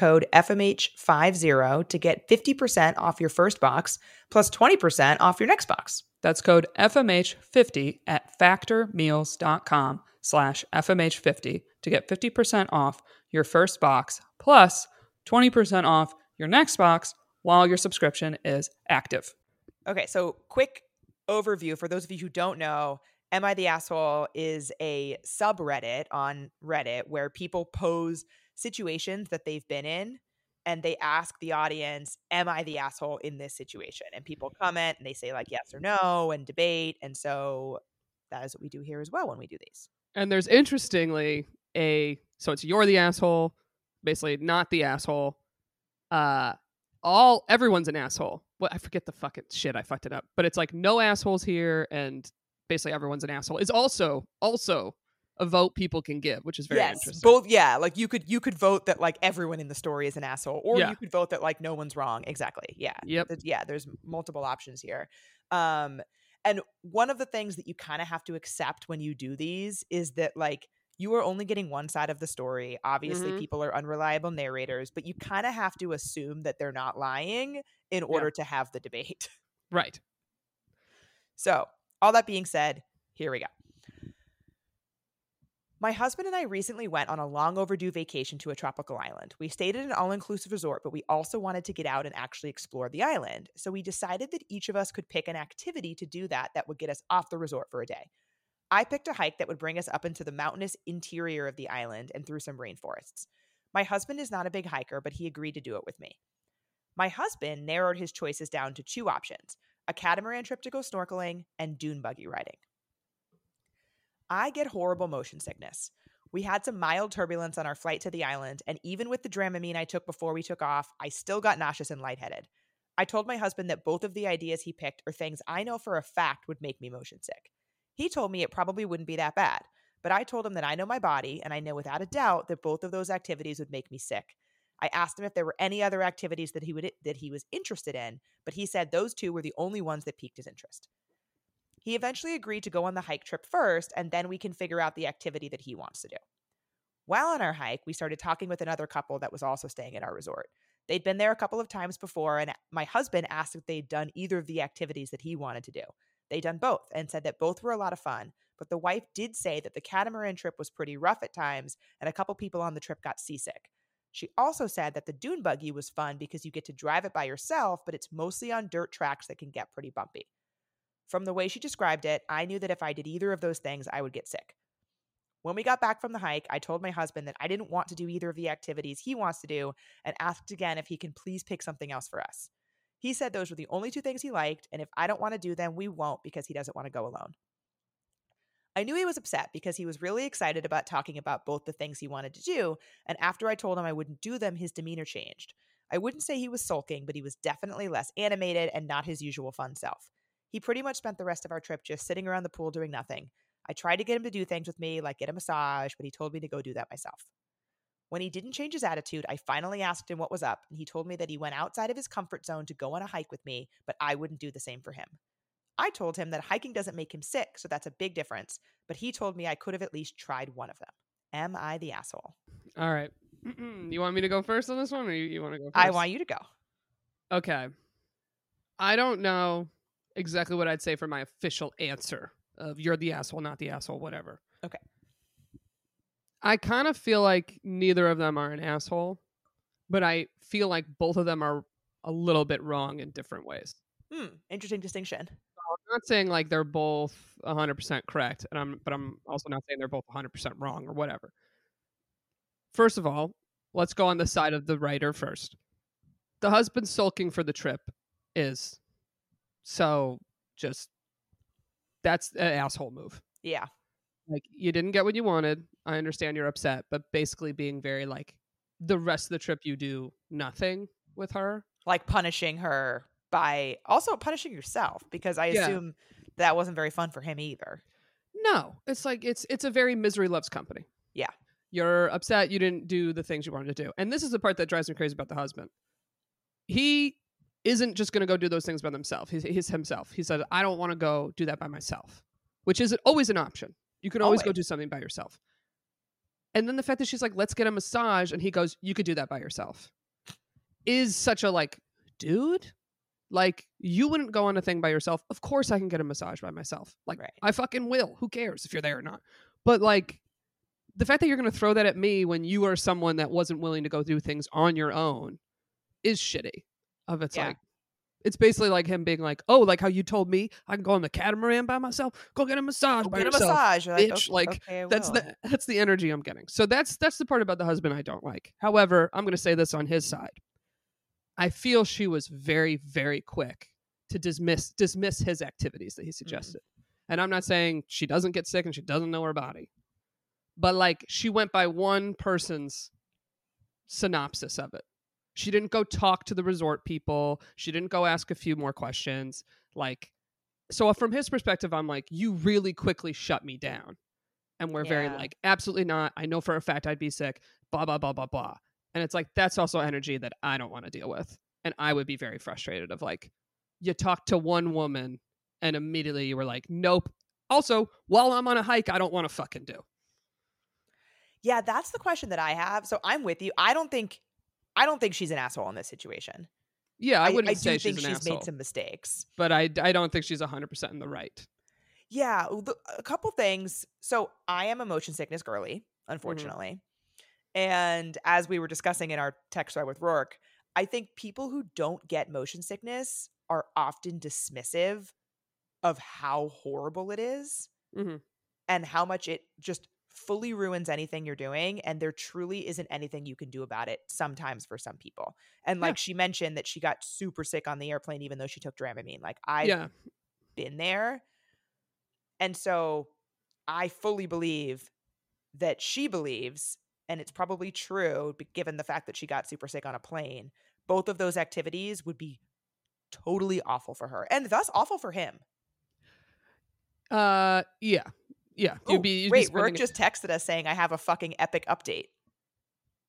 code FMH50 to get 50% off your first box plus 20% off your next box. That's code FMH50 at factormeals.com slash FMH50 to get 50% off your first box plus 20% off your next box while your subscription is active. Okay, so quick overview for those of you who don't know. Am I the Asshole is a subreddit on Reddit where people pose situations that they've been in and they ask the audience, Am I the asshole in this situation? And people comment and they say, like, yes or no and debate. And so that is what we do here as well when we do these. And there's interestingly a so it's you're the asshole, basically not the asshole. Uh all everyone's an asshole. Well, I forget the fucking shit. I fucked it up. But it's like no assholes here, and basically everyone's an asshole. Is also also a vote people can give, which is very yes, interesting. both. Yeah, like you could you could vote that like everyone in the story is an asshole, or Yeah. you could vote that like no one's wrong. Exactly. Yeah. Yep. Yeah. There's multiple options here. Um, and one of the things that you kind of have to accept when you do these is that like you are only getting one side of the story. Obviously, Mhm. people are unreliable narrators, but you kind of have to assume that they're not lying in order to have the debate. Right. So, all that being said, here we go. My husband and I recently went on a long overdue vacation to a tropical island. We stayed at an all inclusive resort, but we also wanted to get out and actually explore the island. So we decided that each of us could pick an activity to do that that would get us off the resort for a day. I picked a hike that would bring us up into the mountainous interior of the island and through some rainforests. My husband is not a big hiker, but he agreed to do it with me. My husband narrowed his choices down to two options a catamaran trip to go snorkeling, and dune buggy riding. I get horrible motion sickness. We had some mild turbulence on our flight to the island, and even with the Dramamine I took before we took off, I still got nauseous and lightheaded. I told my husband that both of the ideas he picked are things I know for a fact would make me motion sick. He told me it probably wouldn't be that bad, but I told him that I know my body, and I know without a doubt that both of those activities would make me sick. I asked him if there were any other activities that he would that he was interested in, but he said those two were the only ones that piqued his interest. He eventually agreed to go on the hike trip first, and then we can figure out the activity that he wants to do. While on our hike, we started talking with another couple that was also staying at our resort. They'd been there a couple of times before, and my husband asked if they'd done either of the activities that he wanted to do. They'd done both and said that both were a lot of fun, but the wife did say that the catamaran trip was pretty rough at times, and a couple people on the trip got seasick. She also said that the dune buggy was fun because you get to drive it by yourself, but it's mostly on dirt tracks that can get pretty bumpy. From the way she described it, I knew that if I did either of those things, I would get sick. When we got back from the hike, I told my husband that I didn't want to do either of the activities he wants to do and asked again if he can please pick something else for us. He said those were the only two things he liked, and if I don't want to do them, we won't because he doesn't want to go alone. I knew he was upset because he was really excited about talking about both the things he wanted to do, and after I told him I wouldn't do them, his demeanor changed. I wouldn't say he was sulking, but he was definitely less animated and not his usual fun self. He pretty much spent the rest of our trip just sitting around the pool doing nothing. I tried to get him to do things with me, like get a massage, but he told me to go do that myself. When he didn't change his attitude, I finally asked him what was up, and he told me that he went outside of his comfort zone to go on a hike with me, but I wouldn't do the same for him. I told him that hiking doesn't make him sick, so that's a big difference, but he told me I could have at least tried one of them. Am I the asshole? All right. you want me to go first on this one, or you, you want to go first? I want you to go. Okay. I don't know exactly what I'd say for my official answer of you're the asshole, not the asshole, whatever. Okay. I kind of feel like neither of them are an asshole, but I feel like both of them are a little bit wrong in different ways. Hmm, interesting distinction. I'm not saying like they're both 100% correct, and I'm but I'm also not saying they're both 100% wrong or whatever. First of all, let's go on the side of the writer first. The husband sulking for the trip is so just that's an asshole move. Yeah. Like you didn't get what you wanted. I understand you're upset, but basically being very like the rest of the trip you do nothing with her. Like punishing her by also punishing yourself because I Yeah. assume that wasn't very fun for him either. No, it's like it's it's a very misery loves company. Yeah. You're upset you didn't do the things you wanted to do. And this is the part that drives me crazy about the husband. He isn't just going to go do those things by himself. He's, he's himself. He said, "I don't want to go do that by myself," which is always an option. You can always go do something by yourself. And then the fact that she's like, "Let's get a massage," and he goes, "You could do that by yourself," is such a like, dude. Like you wouldn't go on a thing by yourself. Of course, I can get a massage by myself. Like Right. I fucking will. Who cares if you're there or not? But like the fact that you're going to throw that at me when you are someone that wasn't willing to go do things on your own is shitty. Of it's Yeah. like it's basically like him being like, "Oh, like how you told me I can go on the catamaran by myself. Go get a massage Go by get a massage. You're like, bitch, "Okay- like, okay, That's the that's the energy I'm getting. So that's that's the part about the husband I don't like. However, I'm going to say this on his side. I feel she was very very quick to dismiss dismiss his activities that he mm-hmm. suggested. And I'm not saying she doesn't get sick and she doesn't know her body. But like she went by one person's synopsis of it. She didn't go talk to the resort people. She didn't go ask a few more questions. Like so uh, from his perspective I'm like you really quickly shut me down. And we're very like absolutely not. I know for a fact I'd be sick. blah blah blah blah blah. And it's like that's also energy that I don't want to deal with. And I would be very frustrated of like you talk to one woman and immediately you were like, nope. Also, while I'm on a hike, I don't want to fucking do. Yeah, that's the question that I have. So I'm with you. I don't think I don't think she's an asshole in this situation. Yeah, I, I, wouldn't I say do she's think she's asshole, made some mistakes. but I, I don't think she's 100% in the right. Yeah, a couple things. So I am a motion sickness girly, Mm-hmm. unfortunately. And as we were discussing in our text thread with Rourke, I think people who don't get motion sickness are often dismissive of how horrible it is Mhm. and how much it just fully ruins anything you're doing. And there truly isn't anything you can do about it sometimes for some people. And Yeah. like she mentioned that she got super sick on the airplane, even though she took Dramamine. Like I've yeah, been there. And so I fully believe that she believes, and it's probably true given the fact that she got super sick on a plane, both of those activities would be totally awful for her and thus awful for him. uh, yeah, yeah. Ooh, You'd be, you'd wait, Rourke it- just texted us saying I have a fucking epic update.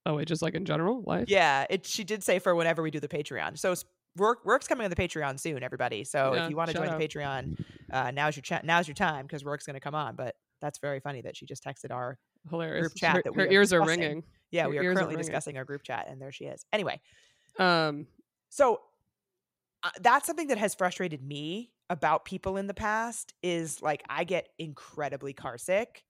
Oh, wait, just like in general life. Yeah, it she did say for whenever we do the Patreon. So s- Rourke, Rourke's coming on the Patreon soon, everybody. So Yeah, if you want to join out. the Patreon, uh, now's your cha- now's your time because Rourke's going to come on. But that's very funny that she just texted our hilarious. group chat her that we her ears are ringing. Yeah, Your we are ears are currently discussing our group chat, and there she is. Anyway, Um, So uh, that's something that has frustrated me about people in the past is like I get incredibly car sick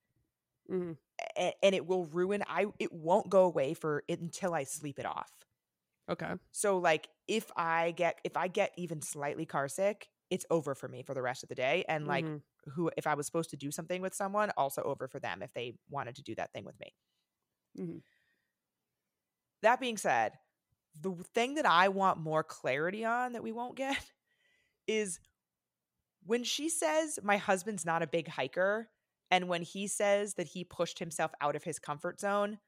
mhm. a- and it will ruin I it won't go away for it until I sleep it off. okay. So like if I get if I get even slightly car sick, it's over for me for the rest of the day and like Mhm. who if I was supposed to do something with someone, also over for them if they wanted to do that thing with me. Mhm. That being said, the thing that I want more clarity on that we won't get [laughs] is when she says my husband's not a big hiker and when he says that he pushed himself out of his comfort zone,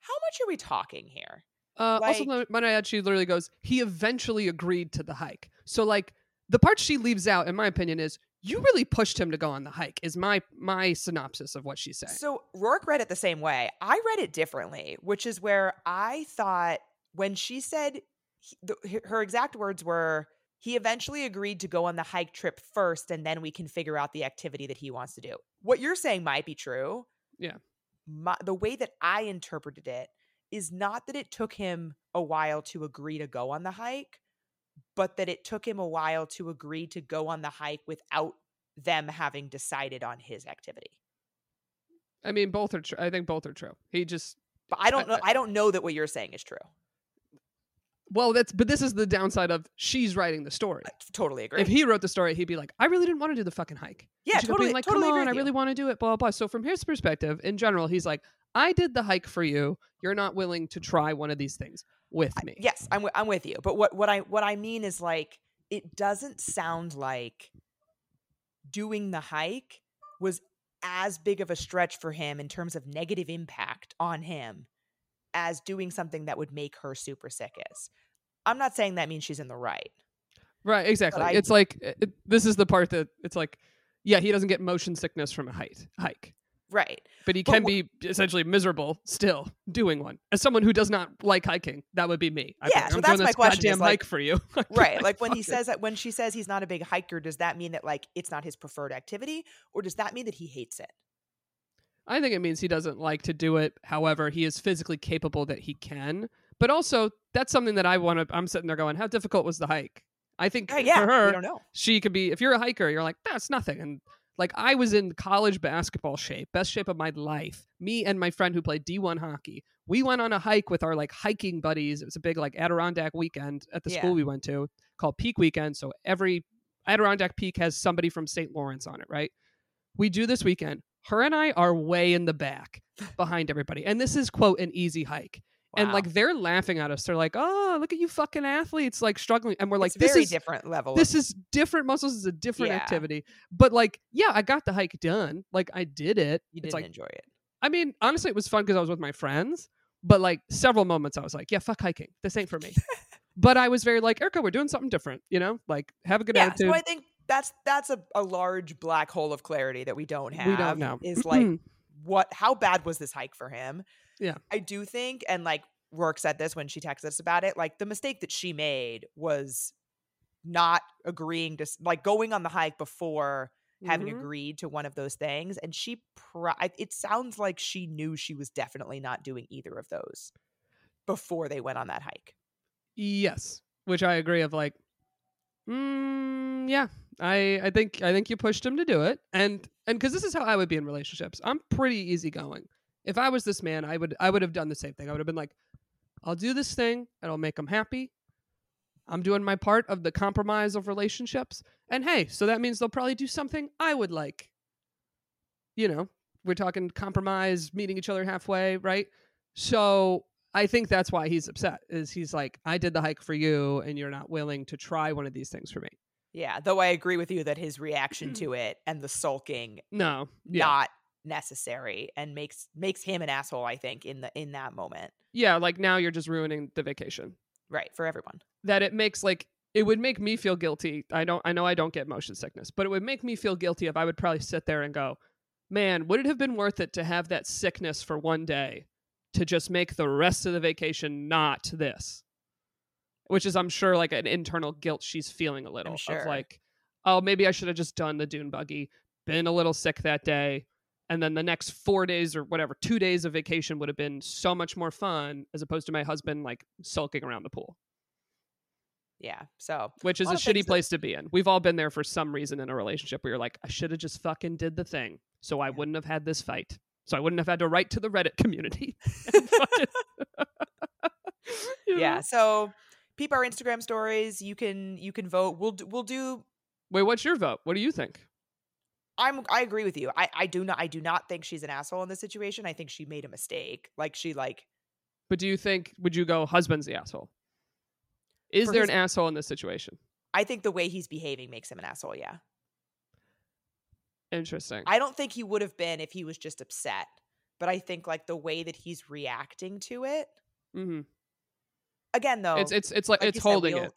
how much are we talking here? Uh, also, Like- let- might I add, she literally goes, he eventually agreed to the hike. So, like, the part she leaves out, in my opinion, is you really pushed him to go on the hike. Is my my synopsis of what she said So Rourke read it the same way. I read it differently, which is where I thought when she said he- the, her exact words were he eventually agreed to go on the hike trip first and then we can figure out the activity that he wants to do. What you're saying might be true. Yeah. My, the way that I interpreted it is not that it took him a while to agree to go on the hike, but that it took him a while to agree to go on the hike without them having decided on his activity. I mean, both are true. I think both are true. He just But I don't I- know. I don't know that what you're saying is true. Well, that's but this is the downside of she's writing the story. I totally agree. If he wrote the story, he'd be like, I really didn't want to do the fucking hike. yeah, totally. like, totally come agree on, I really want to do it, blah, blah, blah. So from his perspective, in general, he's like, I did the hike for you. You're not willing to try one of these things with me. Yes, I'm. wi- I'm with you. But what what I what I mean is like it doesn't sound like doing the hike was as big of a stretch for him in terms of negative impact on him as doing something that would make her super sick is. I'm not saying that means she's in the right. Right, exactly. I- it's like it, this is the part that it's like, yeah, he doesn't get motion sickness from a hike, hike, Right. but he But can wh- be essentially miserable still doing one. As someone who does not like hiking, that would be me. Be Yeah, so I'm that's doing my this question, goddamn like- hike for you. [laughs] Right. Like when he it." says that when she says he's not a big hiker, does that mean that like it's not his preferred activity or does that mean that he hates it? I think it means he doesn't like to do it. However, he is physically capable that he can. But also, that's something that I want to. I'm sitting there going, "How difficult was the hike?" I think Uh, yeah, for her, she could be. If you're a hiker, you're like, "That's nothing." And like, I was in college basketball shape, best shape of my life. Me and my friend who played D1 hockey. We went on a hike with our like hiking buddies. It was a big like Adirondack weekend at the Yeah. school we went to called Peak Weekend. So every Adirondack Peak has somebody from St. Lawrence on it, right? We do this weekend. Her and I are way in the back behind everybody. And this is, quote, an easy hike. And like they're laughing at us. They're like, oh, look at you fucking athletes, like struggling. And we're like, it's this very is different level. this is different muscles is a different Yeah. activity. But like, yeah, I got the hike done. Like I did it. you didn't like enjoy it. I mean, honestly, it was fun because I was with my friends. But like several moments I was like, yeah, fuck hiking. This ain't for me. [laughs] but I was very like, Erica, we're doing something different, you know? Like have a good Yeah, attitude. so I think that's that's a, a large black hole of clarity that we don't have. we don't know. Is like mm-hmm. what how bad was this hike for him? Yeah. I do think, and like Rourke said this when she texted us about it, like the mistake that she made was not agreeing to like going on the hike before having Mhm. agreed to one of those things and she pri- it sounds like she knew she was definitely not doing either of those before they went on that hike Yes, which I agree. Of like, mm, yeah, I I think I think you pushed him to do it, and and because this is how I would be in relationships. I'm pretty easygoing. If I was this man, I would I would have done the same thing. I would have been like, I'll do this thing, and I'll make him happy. I'm doing my part of the compromise of relationships, and hey, so that means they'll probably do something I would like. You know, we're talking compromise, meeting each other halfway, right? So I think that's why he's upset. Is he's like, I did the hike for you, and you're not willing to try one of these things for me. yeah though i agree with you that his reaction to it and the sulking No, yeah, not necessary and makes makes him an asshole i think in the in that moment yeah. Like now you're just ruining the vacation. right for everyone That it makes like it would make me feel guilty. I don't. I know I don't get motion sickness, but it would make me feel guilty if I would probably sit there and go, man, would it have been worth it to have that sickness for one day to just make the rest of the vacation not this? Which is, I'm sure, like an internal guilt she's feeling a little sure. of like, oh, maybe I should have just done the dune buggy, been a little sick that day, and then the next four days or whatever, two days of vacation would have been so much more fun as opposed to my husband like sulking around the pool. Yeah. So which is a things shitty that- place to be in. We've all been there for some reason in a relationship where you're like, I should have just fucking did the thing, so I Yeah. wouldn't have had this fight. So I wouldn't have had to write to the Reddit community. [laughs] [laughs] You yeah. So peep our Instagram stories. You can you can vote. We'll do, we'll do. Wait, what's your vote? What do you think? I'm I agree with you. I I do not I do not think she's an asshole in this situation. I think she made a mistake. Like she like But do you think would you go husband's the asshole? Is there his- an asshole in this situation? I think the way he's behaving makes him an asshole. Yeah. Interesting. I don't think he would have been if he was just upset. But I think like the way that he's reacting to it. hmm Again, though, It's it's it's like, like it's you said, holding it.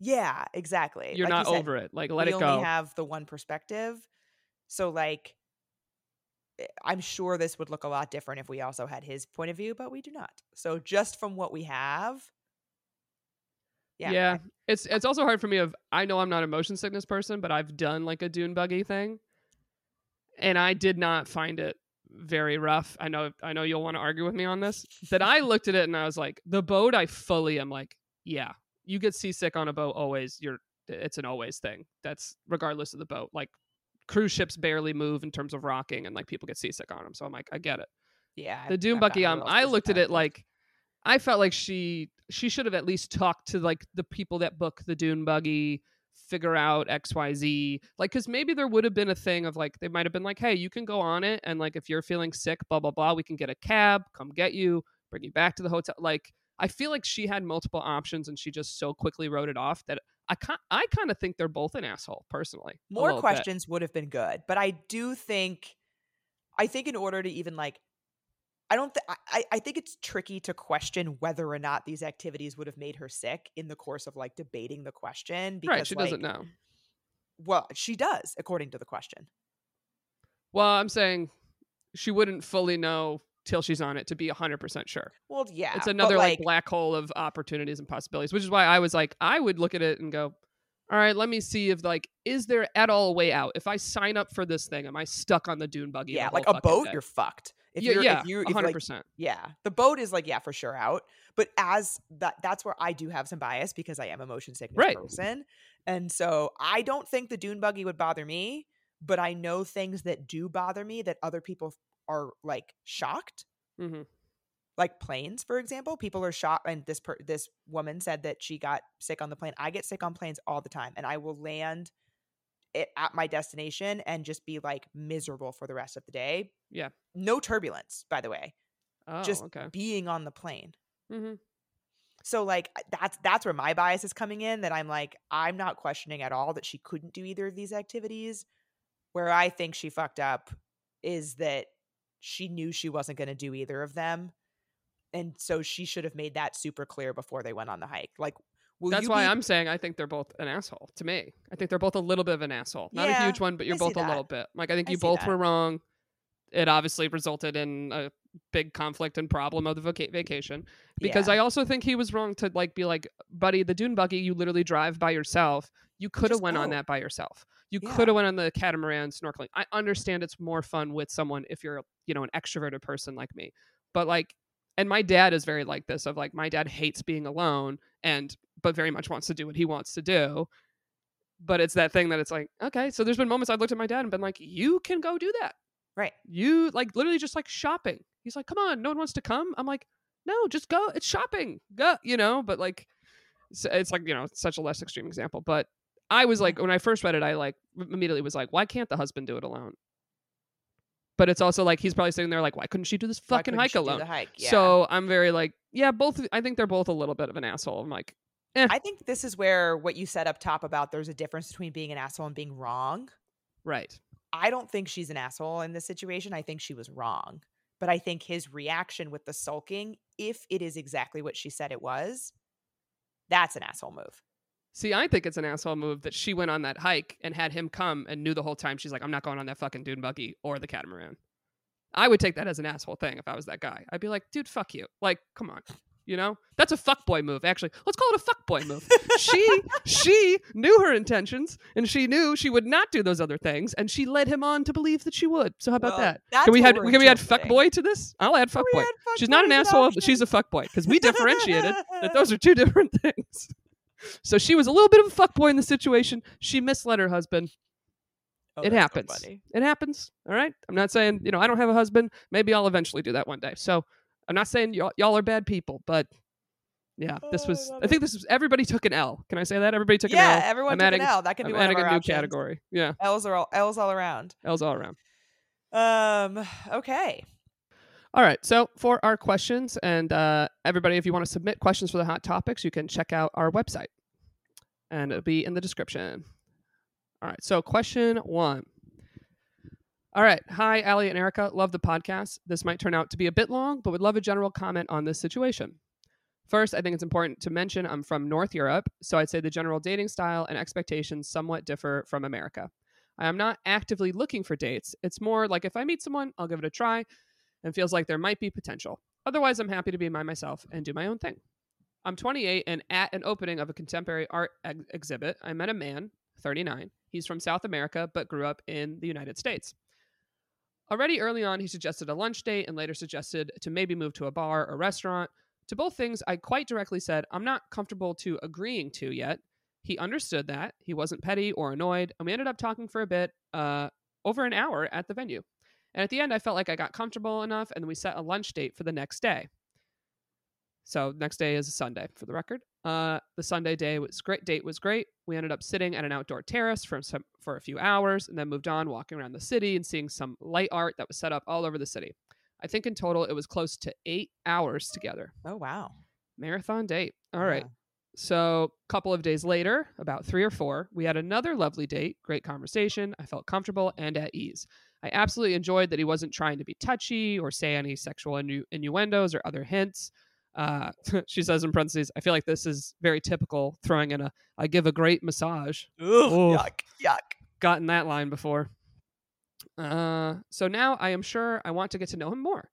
yeah, exactly. You're Like not you said, over it. Like let we it only go. have the one perspective. So like eh, I'm sure this would look a lot different if we also had his point of view, but we do not. So just from what we have, yeah, yeah, it's it's also hard for me of i know i'm not a motion sickness person but i've done like a dune buggy thing and i did not find it very rough i know i know you'll want to argue with me on this that i looked at it and i was like the boat i fully am like yeah you get seasick on a boat always you're it's an always thing that's regardless of the boat like cruise ships barely move in terms of rocking and like people get seasick on them so i'm like i get it yeah. the Doom I've Bucky, um, I looked at it like I felt like she she should have at least talked to like the people that book the Dune Buggy, figure out X Y Z, like because maybe there would have been a thing of like they might have been like, hey, you can go on it, and like if you're feeling sick, blah blah blah, we can get a cab, come get you, bring you back to the hotel. Like I feel like she had multiple options, and she just so quickly wrote it off that I I kind of think they're both an asshole personally. more little bit. questions would have been good, but I do think, I think in order to even like, I don't think I I think it's tricky to question whether or not these activities would have made her sick in the course of like debating the question because right? She doesn't know. Well, she does according to the question. Well, I'm saying she wouldn't fully know till she's on it to be 100% sure. Well, yeah, it's another like, like black hole of opportunities and possibilities, which is why I was like, I would look at it and go, all right, let me see if like, is there at all a way out? If I sign up for this thing, am I stuck on the dune buggy? yeah, like a boat, day? you're fucked. If yeah, you're, yeah, if you, if 100%. like, yeah, the boat is like, yeah, for sure out. But as that, that's where I do have some bias because I am a motion sickness Right. person, and so I don't think the dune buggy would bother me. But I know things that do bother me that other people are like shocked. Mhm. Like planes, for example, people are shocked. And this per- this woman said that she got sick on the plane. I get sick on planes all the time, and I will land it at my destination and just be like miserable for the rest of the day. Yeah. No turbulence, by the way. Oh, just okay. being on the plane. hmm So like that's that's where my bias is coming in that I'm like I'm not questioning at all that she couldn't do either of these activities. Where I think she fucked up is that she knew she wasn't going to do either of them. And so she should have made that super clear before they went on the hike. Like That's why be- I'm saying I think they're both an asshole to me. I think they're both a little bit of an asshole. Not a huge one, but you're both a little bit. Like I think I you both that. were wrong. It obviously resulted in a big conflict and problem of the vaca- vacation. because Yeah. I also think he was wrong to like be like, buddy, the dune buggy you literally drive by yourself. You could have went on that by yourself. You Yeah. could have went on the catamaran snorkeling. I understand it's more fun with someone if you're you know an extroverted person like me, but like, and my dad is very like this. Of like, my dad hates being alone and but very much wants to do what he wants to do. But it's that thing that it's like, okay, so there's been moments I've looked at my dad and been like, you can go do that right. you like literally just like shopping. He's like, come on, no one wants to come. I'm like, no, just go. It's shopping. Go, you know, but like, it's, it's like, you know, such a less extreme example. But I was like, when I first read it, I like immediately was like, why can't the husband do it alone? But it's also like, he's probably sitting there like, why couldn't she do this fucking hike alone? hike? Yeah. So I'm very like, yeah, both, I think they're both a little bit of an asshole. I'm like, eh. I think this is where what you said up top about there's a difference between being an asshole and being wrong. right. I don't think she's an asshole in this situation. I think she was wrong. But I think his reaction with the sulking, if it is exactly what she said it was, that's an asshole move. See, I think it's an asshole move that she went on that hike and had him come and knew the whole time she's like, I'm not going on that fucking dune buggy or the catamaran. I would take that as an asshole thing if I was that guy. I'd be like, dude, fuck you. Like, come on. You know? That's a fuckboy move, actually. Let's call it a fuckboy move. [laughs] she she knew her intentions and she knew she would not do those other things, and she led him on to believe that she would. So how about Well, that? Can we add can we add fuckboy to this? I'll add we fuckboy. She's not an asshole, she's a fuckboy. Because we [laughs] differentiated that those are two different [laughs] things. so she was a little bit of a fuckboy in the situation. She misled her husband. Oh, it that's so happens. It happens. All right. I'm not saying, you know, I don't have a husband. Maybe I'll eventually do that one day. So I'm not saying y'all, y'all are bad people, but yeah, this Oh, was, I, think this was, everybody took an L. Can I say that? Everybody took yeah, an L. Yeah, everyone I'm took adding, an L. That can be I'm one adding of a new options. category. Yeah. L's are all L's all around. L's all around. Um. Okay. All right. So for our questions, and uh, everybody, if you want to submit questions for the hot topics, you can check out our website, and it'll be in the description. All right. So question one. All right. Hi, Ali and Erica. Love the podcast. This might turn out to be a bit long, but would love a general comment on this situation. First, I think it's important to mention I'm from North Europe, so I'd say the general dating style and expectations somewhat differ from America. I am not actively looking for dates. It's more like if I meet someone, I'll give it a try and feels like there might be potential. Otherwise, I'm happy to be by myself and do my own thing. I'm 28 and at an opening of a contemporary art ex- exhibit, I met a man, 39. He's from South America but grew up in the United States. Already early on, he suggested a lunch date and later suggested to maybe move to a bar or restaurant. To both things, I quite directly said, I'm not comfortable to agreeing to yet. He understood that. He wasn't petty or annoyed, and we ended up talking for a bit, uh, over an hour at the venue. And at the end, I felt like I got comfortable enough, and we set a lunch date for the next day. So next day is a Sunday, for the record. Uh, the Sunday day was great. Date was great. We ended up sitting at an outdoor terrace for some for a few hours, and then moved on, walking around the city and seeing some light art that was set up all over the city. I think in total it was close to eight hours together. Oh wow. Marathon date. All right. Yeah. So, a couple of days later, about three or four, we had another lovely date, great conversation. I felt comfortable and at ease. I absolutely enjoyed that he wasn't trying to be touchy or say any sexual innu- innuendos or other hints. Uh, [laughs] she says in parentheses, I feel like this is very typical, throwing in a, I give a great massage. Ugh, Oof. yuck. Yuck. Gotten that line before. Uh, so now I am sure I want to get to know him more.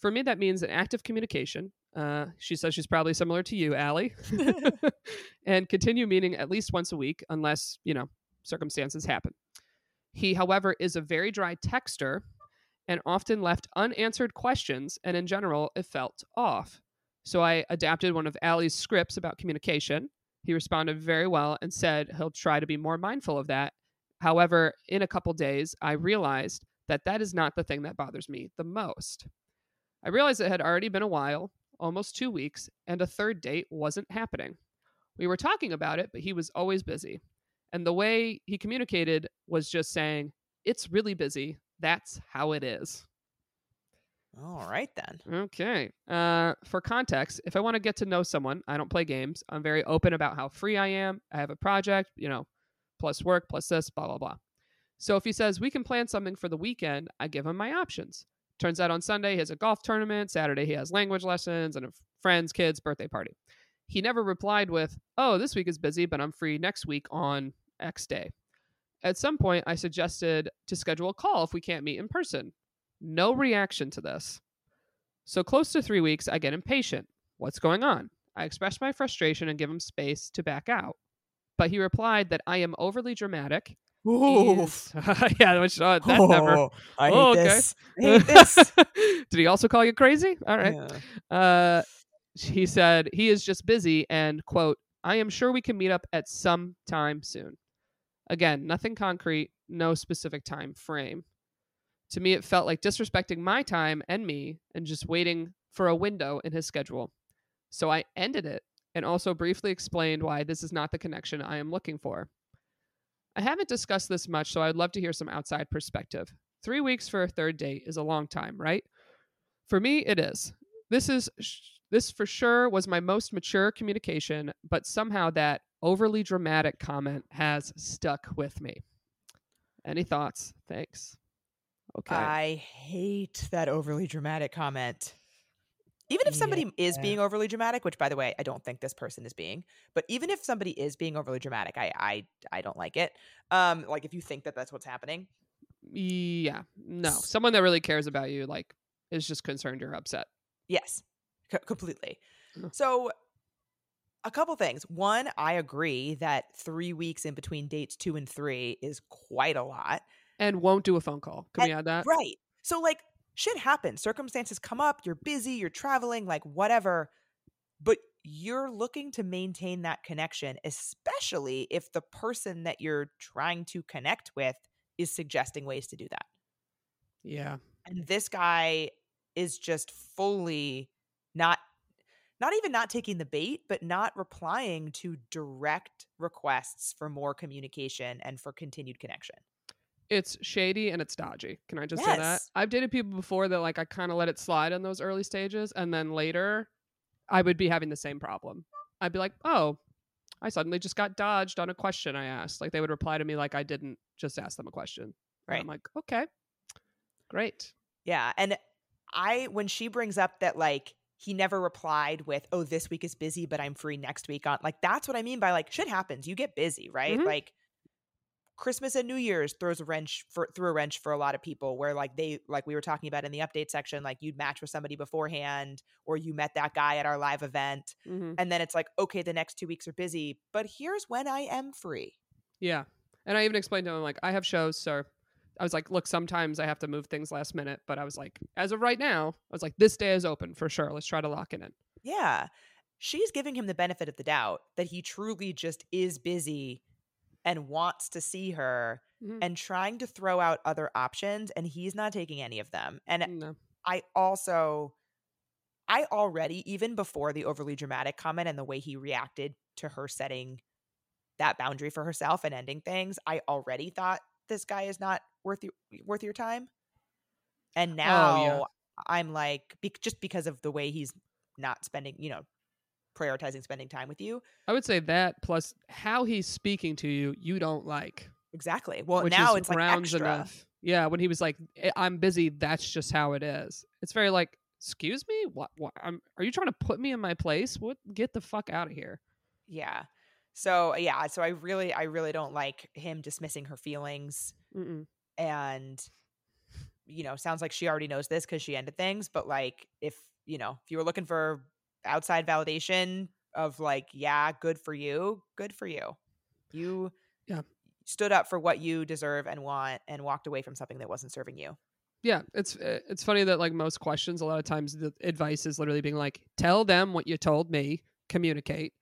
For me, that means an active communication. Uh, she says she's probably similar to you, Ali, [laughs] [laughs] and continue meeting at least once a week, unless you know circumstances happen. He, however, is a very dry texter and often left unanswered questions, and in general, it felt off. So I adapted one of Ali's scripts about communication. He responded very well and said he'll try to be more mindful of that. However, in a couple days, I realized that that is not the thing that bothers me the most. I realized it had already been a while, almost two weeks, and a third date wasn't happening. We were talking about it, but he was always busy. And the way he communicated was just saying, It's really busy. That's how it is. All right then. Okay. Uh, for context, if I want to get to know someone, I don't play games. I'm very open about how free I am. I have a project, you know, plus work, plus this, blah, blah, blah. So if he says we can plan something for the weekend, I give him my options. Turns out on Sunday he has a golf tournament, Saturday he has language lessons and a friend's kid's birthday party. He never replied with, Oh, this week is busy, but I'm free next week on X day. At some point, I suggested to schedule a call if we can't meet in person. No reaction to this. So close to three weeks, I get impatient. What's going on? I express my frustration and give him space to back out. But he replied that I am overly dramatic. Oof. [laughs] yeah, which uh, [laughs] that never. Oh, I hate Oh, okay. this. [laughs] I hate this. Did he also call you crazy? All right. Yeah. Uh, he said he is just busy and quote, I am sure we can meet up at some time soon. Again, nothing concrete, no specific time frame. To me, it felt like disrespecting my time and me and just waiting for a window in his schedule. So I ended it and also briefly explained why this is not the connection I am looking for. I haven't discussed this much, so I'd love to hear some outside perspective. Three weeks for a third date is a long time, right? For me, it is. This is sh- this for sure was my most mature communication, but somehow that overly dramatic comment has stuck with me. Any thoughts? Thanks. Okay. I hate that overly dramatic comment. Even if somebody is being overly dramatic, which by the way, I don't think this person is being, but even if somebody is being overly dramatic, I I I don't like it. Um like if you think that that's what's happening. yeah. No. Someone that really cares about you like is just concerned you're upset. Yes. C- completely. So a couple things. One, I agree that 3 weeks in between dates 2 and 3 is quite a lot. And won't do a phone call. Can we add that? Right. So like shit happens. Circumstances come up, you're busy, you're traveling, like whatever. But you're looking to maintain that connection, especially if the person that you're trying to connect with is suggesting ways to do that. Yeah. And this guy is just fully not not even not taking the bait, but not replying to direct requests for more communication and for continued connection. It's shady and it's dodgy. Can I just say that? Yes. I've dated people before that like I kind of let it slide in those early stages and then later I would be having the same problem. I'd be like, "Oh, I suddenly just got dodged on a question I asked." Like they would reply to me like I didn't just ask them a question. And Right. I'm like, "Okay. Great." Yeah. And I, when she brings up that, like, he never replied with, oh, this week is busy, but I'm free next week on, like, that's what I mean by, like, shit happens. You get busy, right? Mhm. Like, Christmas and New Year's throws a wrench for through a wrench for a lot of people where like they like we were talking about in the update section like you'd match with somebody beforehand or you met that guy at our live event Mhm. and then it's like okay the next 2 weeks are busy but here's when I am free. Yeah. And I even explained to him, like, I have shows, sir. I was like, look, sometimes I have to move things last minute. But I was like, as of right now, I was like, this day is open for sure. Let's try to lock in it in. Yeah. She's giving him the benefit of the doubt that he truly just is busy and wants to see her Mhm. and trying to throw out other options and he's not taking any of them. And No. I also I already even before the overly dramatic comment and the way he reacted to her setting that boundary for herself and ending things, I already thought this guy is not worth your, worth your time. And now Oh, yeah. I'm like be- just because of the way he's not spending, you know, prioritizing spending time with you. I would say that plus how he's speaking to you, you don't like. Exactly. Well, which now it's like rounds extra. enough. Yeah, when he was like, "I- "I'm busy," that's just how it is. It's very like, "Excuse me, what? what I'm, are you trying to put me in my place? What? Get the fuck out of here!" Yeah. So yeah, so I really, I really don't like him dismissing her feelings. Mm-mm. and you know sounds like she already knows this because she ended things but like if you know if you were looking for outside validation of like yeah good for you good for you you Yeah. stood up for what you deserve and want and walked away from something that wasn't serving you Yeah, it's uh, it's funny that like most questions, a lot of times the advice is literally being like, "Tell them what you told me, communicate,"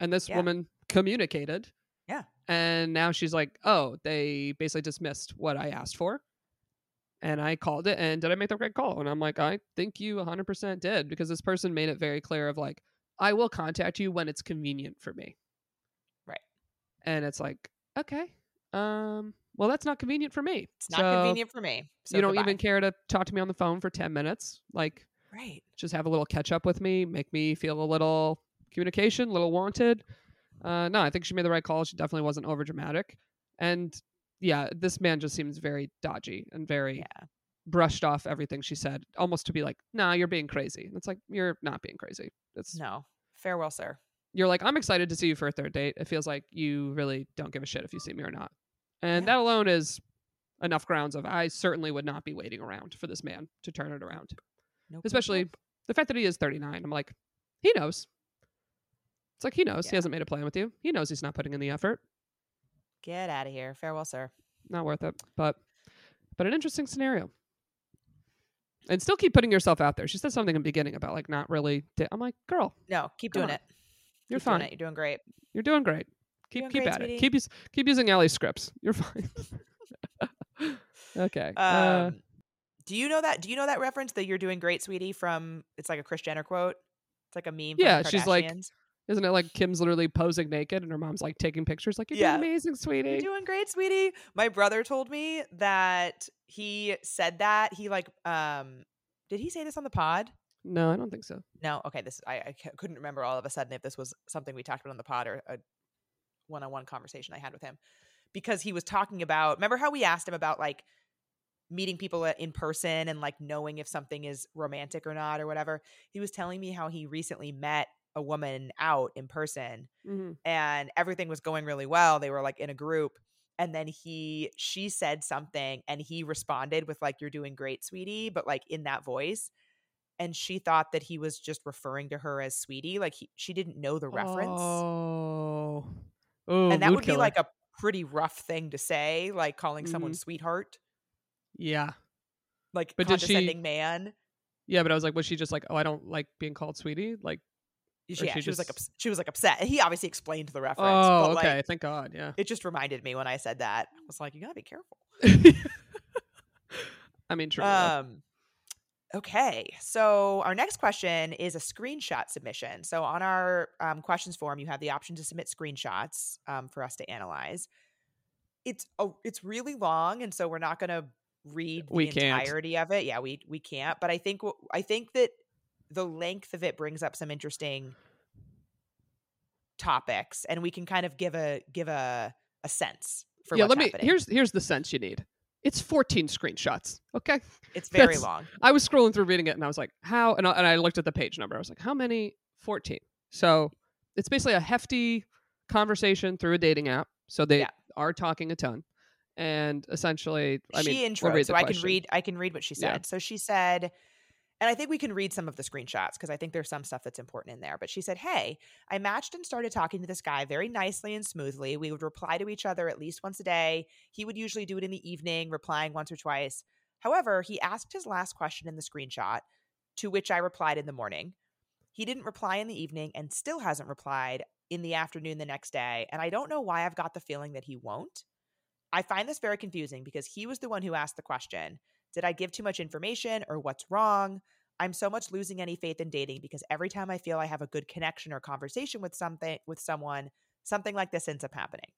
and this Yeah. woman communicated. Yeah. and now she's like, "Oh, they basically dismissed what I asked for." And I called it, and did I make the right call? And I'm like, I think you 100% did because this person made it very clear of like, I will contact you when it's convenient for me. Right. And it's like, okay, um, well, that's not convenient for me. it's not convenient for me so you don't goodbye. even care to talk to me on the phone for 10 minutes. Like, right just have a little catch up with me, make me feel a little communication, a little wanted. Uh, no, I think she made the right call. She definitely wasn't over dramatic. And yeah, this man just seems very dodgy and very yeah brushed off everything she said, almost to be like, nah, you're being crazy. And it's like, you're not being crazy. It's no farewell sir you're like, I'm excited to see you for a third date. It feels like you really don't give a shit if you see me or not. And Yeah. that alone is enough grounds of I certainly would not be waiting around for this man to turn it around. no poop, Especially nope. the fact that he is 39. I'm like, he knows. It's like he knows. He hasn't made a plan with you. He knows he's not putting in the effort. Get out of here farewell sir Not worth it. But but an interesting scenario. And still keep putting yourself out there. She said something in the beginning about like not really. Di- I'm like, girl, no keep doing on. it you're Keep doing fine. it. you're doing great You're doing great. Keep Doing keep great, at sweetie. it. Keep keep using Ellie's scripts. You're fine. [laughs] okay. Um, uh, do you know that? Do you know that reference that you're doing great, sweetie? From it's like a Kris Jenner quote. It's like a meme. From Yeah, she's like. Isn't it like Kim's literally posing naked and her mom's like taking pictures? Like you're Yeah. doing amazing, sweetie. You're doing great, sweetie. My brother told me that he said that he like um. Did he say this on the pod? no, I don't think so. No. Okay. This I couldn't remember all of a sudden if this was something we talked about on the pod or a one-on-one conversation I had with him because he was talking about. Remember how we asked him about like meeting people in person and like knowing if something is romantic or not or whatever. He was telling me how he recently met a woman out in person Mm-hmm. and everything was going really well. They were like in a group and then he she said something and he responded with like you're doing great, sweetie, but like in that voice. And she thought that he was just referring to her as sweetie, like he, she didn't know the reference. Oh, oh, and that would killer. be like a pretty rough thing to say, like calling someone Mhm. sweetheart, yeah, like But did she- condescending man. yeah. But I was like, was she just like, oh, I don't like being called sweetie? Like, Or yeah, she she was like ups- she was like upset. He obviously explained the reference. Oh, but, like, okay. Thank God. Yeah. it just reminded me when I said that. I was like, you gotta be careful. [laughs] I mean, true. Um, okay, so our next question is a screenshot submission. So on our um, questions form, you have the option to submit screenshots um, for us to analyze. It's a, it's really long, and so we're not going to read the We can't. entirety of it. Yeah, we we can't. But I think I think that the length of it brings up some interesting topics, and we can kind of give a give a a sense for yeah. Let me. happening. Here's here's the sense you need. It's 14 screenshots. Okay. it's very that's- long. I was scrolling through reading it and I was like, how? And I, and I looked at the page number. I was like, how many? 14. So it's basically a hefty conversation through a dating app. So they Yeah. are talking a ton. And essentially, I mean, she we'll intro, read so I can read. I can read what she said. Yeah. So she said, and I think we can read some of the screenshots because I think there's some stuff that's important in there. But she said, "Hey, I matched and started talking to this guy very nicely and smoothly. We would reply to each other at least once a day. He would usually do it in the evening, replying once or twice. However, he asked his last question in the screenshot, to which I replied in the morning. He didn't reply in the evening and still hasn't replied in the afternoon the next day. And I don't know why I've got the feeling that he won't. I find this very confusing because he was the one who asked the question Did I give too much information or what's wrong? I'm so much losing any faith in dating because every time I feel I have a good connection or conversation with something with someone, something like this ends up happening.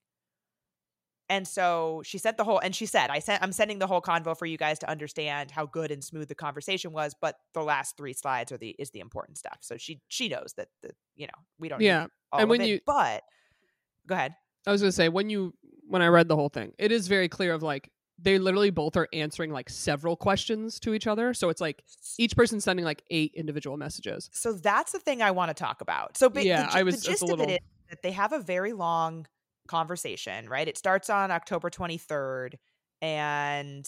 And so she sent the whole and she said, I sent I'm sending the whole convo for you guys to understand how good and smooth the conversation was, but the last three slides are the is the important stuff. So she she knows that the you know, we don't Yeah. all and when it, you- but go ahead. I was gonna say when you when I read the whole thing, it is very clear of like they literally both are answering like several questions to each other. So it's like each person sending like eight individual messages. So that's the thing I want to talk about. So ba- Yeah, the, I was the gist of it is that they have a very long conversation, right? It starts on October 23rd and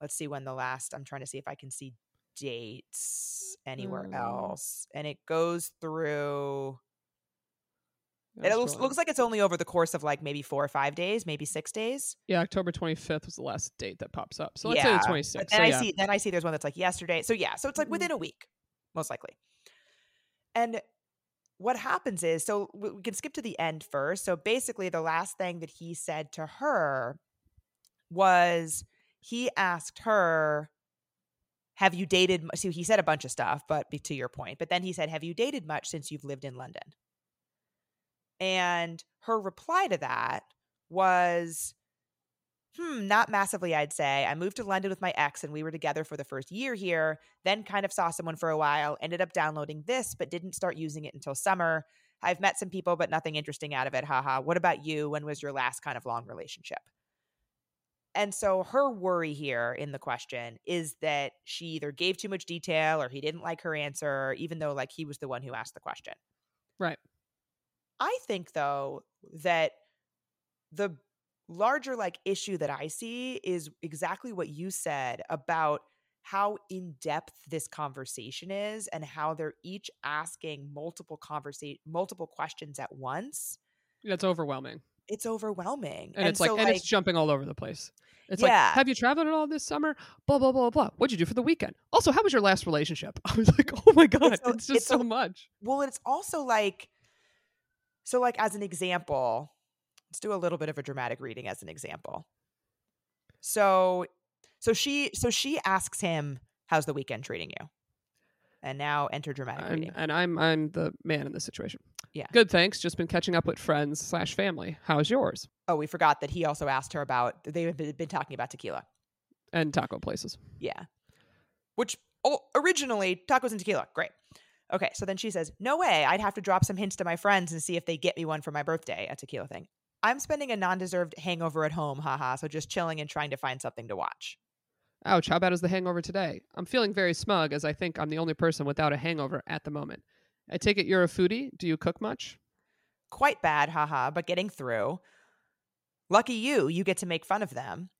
let's see when the last I'm trying to see if I can see dates anywhere Mm. else. And it goes through it looks, looks like it's only over the course of like maybe 4 or 5 days, maybe 6 days. yeah, October twenty fifth was the last date that pops up. So let's say the 26th. But then So I yeah. see then I see there's one that's like yesterday. So yeah, so it's like Mhm. within a week, most likely. And what happens is so we we can skip to the end first. So basically the last thing that he said to her was he asked her have you dated so he said a bunch of stuff but to your point but then he said have you dated much since you've lived in london and her reply to that was hmm, not massively, I'd say. I moved to London with my ex and we were together for the first year here, then kind of saw someone for a while, ended up downloading this, but didn't start using it until summer. I've met some people, but nothing interesting out of it. Haha. What about you? When was your last kind of long relationship? And so her worry here in the question is that she either gave too much detail or he didn't like her answer, even though like he was the one who asked the question. Right. I think though that the larger like issue that I see is exactly what you said about how in depth this conversation is and how they're each asking multiple conversation multiple questions at once. That's overwhelming. It's overwhelming. And, it's like, so, and it's jumping all over the place. It's Yeah. like, have you traveled at all this summer? Blah blah blah blah. What'd you do for the weekend? Also, how was your last relationship? [laughs] I was like, oh my god, it's, a- just it's so a- much. well, it's also like so like as an example, let's do a little bit of a dramatic reading as an example. So so she so she asks him, How's the weekend treating you? And now enter dramatic And, reading. and I'm I'm the man in this situation. Yeah. Good, thanks. Just been catching up with friends slash family. How's yours? Oh, we forgot that he also asked her about they've been talking about tequila. And taco places. Yeah. Which oh, originally tacos and tequila, great. Okay, so then she says, "No way! I'd have to drop some hints to my friends and see if they get me one for my birthday, a tequila thing. I'm spending a non-deserved hangover at home, haha. So just chilling and trying to find something to watch. Ouch, how bad is the hangover today? I'm feeling very smug as I think I'm the only person without a hangover at the moment. I take it you're a foodie. Do you cook much? Quite bad, haha, but getting through. Lucky you, you get to make fun of them.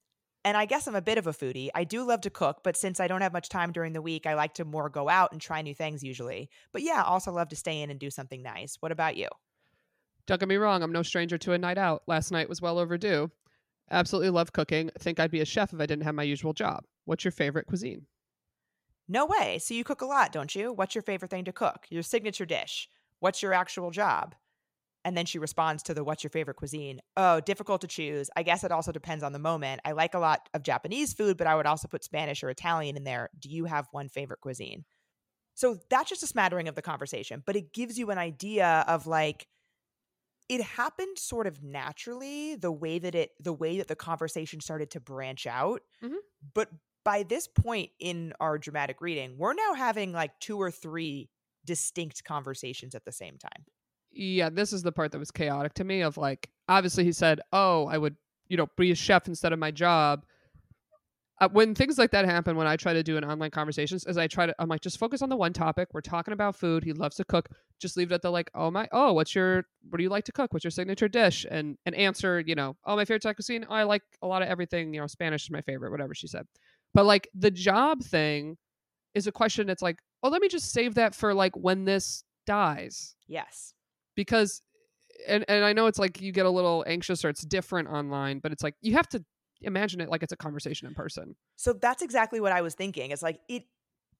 And I guess I'm a bit of a foodie. I do love to cook, but since I don't have much time during the week, I like to more go out and try new things usually. But yeah, also love to stay in and do something nice. What about you? Don't get me wrong, I'm no stranger to a night out. Last night was well overdue. Absolutely love cooking. Think I'd be a chef if I didn't have my usual job. What's your favorite cuisine? No way. So you cook a lot, don't you? What's your favorite thing to cook? Your signature dish? What's your actual job? And then she responds to the what's your favorite cuisine? Oh, difficult to choose. I guess it also depends on the moment. I like a lot of Japanese food, but I would also put Spanish or Italian in there. Do you have one favorite cuisine? So that's just a smattering of the conversation, but it gives you an idea of like it happened sort of naturally the way that it the way that the conversation started to branch out. Mhm. But by this point in our dramatic reading, we're now having like two or three distinct conversations at the same time. Yeah, this is the part that was chaotic to me. Of like, obviously, he said, "Oh, I would, you know, be a chef instead of my job." Uh, when things like that happen, when I try to do an online conversations, as I try to, I'm like, just focus on the one topic. We're talking about food. He loves to cook. Just leave it at the like, oh my, oh, what's your, what do you like to cook? What's your signature dish? And and answer, you know, oh, my favorite type cuisine. Oh, I like a lot of everything. You know, Spanish is my favorite. Whatever she said. But like the job thing is a question. that's like, oh, let me just save that for like when this dies Yes. Because and and I know it's like you get a little anxious or it's different online, but it's like you have to imagine it like it's a conversation in person. So that's exactly what I was thinking. It's like it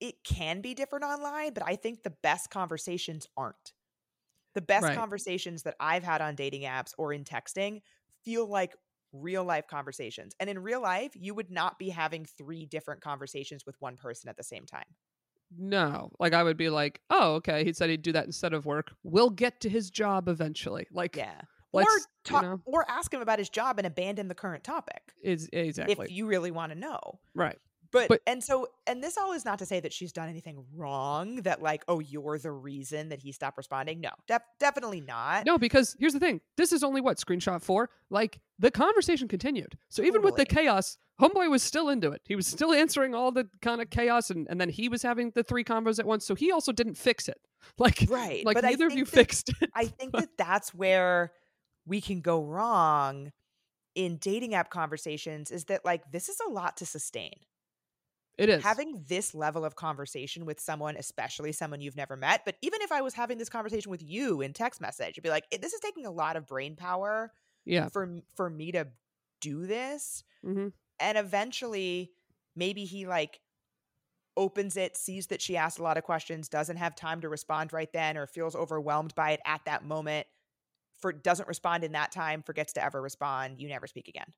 it can be different online, but I think the best conversations aren't. The best Right. conversations that I've had on dating apps or in texting feel like real life conversations. And in real life, you would not be having three different conversations with one person at the same time. No, like I would be like, oh, okay, he said he'd do that instead of work. We'll get to his job eventually. Like, Yeah. Or let's, you talk know, or ask him about his job and abandon the current topic is exactly if you really want to know. right. But, But- and so and this all is not to say that she's done anything wrong that like oh you're the reason that he stopped responding. No, def- definitely not. No, because here's the thing. This is only what screenshot four. Like the conversation continued. So even with the chaos, Homeboy was still into it. He was still [laughs] answering all the kind of chaos, and, and then he was having the three combos at once. So he also didn't fix it. [laughs] Like, Right. like but neither of you that- fixed it. I [laughs] think that that's where we can go wrong in dating app conversations is that like this is a lot to sustain. It is. Having this level of conversation with someone, especially someone you've never met, but even if I was having this conversation with you in text message, it'd be like "Eh, this is taking a lot of brain power yeah. for for me to do this. hmm and eventually maybe he like opens it sees that she asked a lot of questions doesn't have time to respond right then or feels overwhelmed by it at that moment for doesn't respond in that time forgets to ever respond you never speak again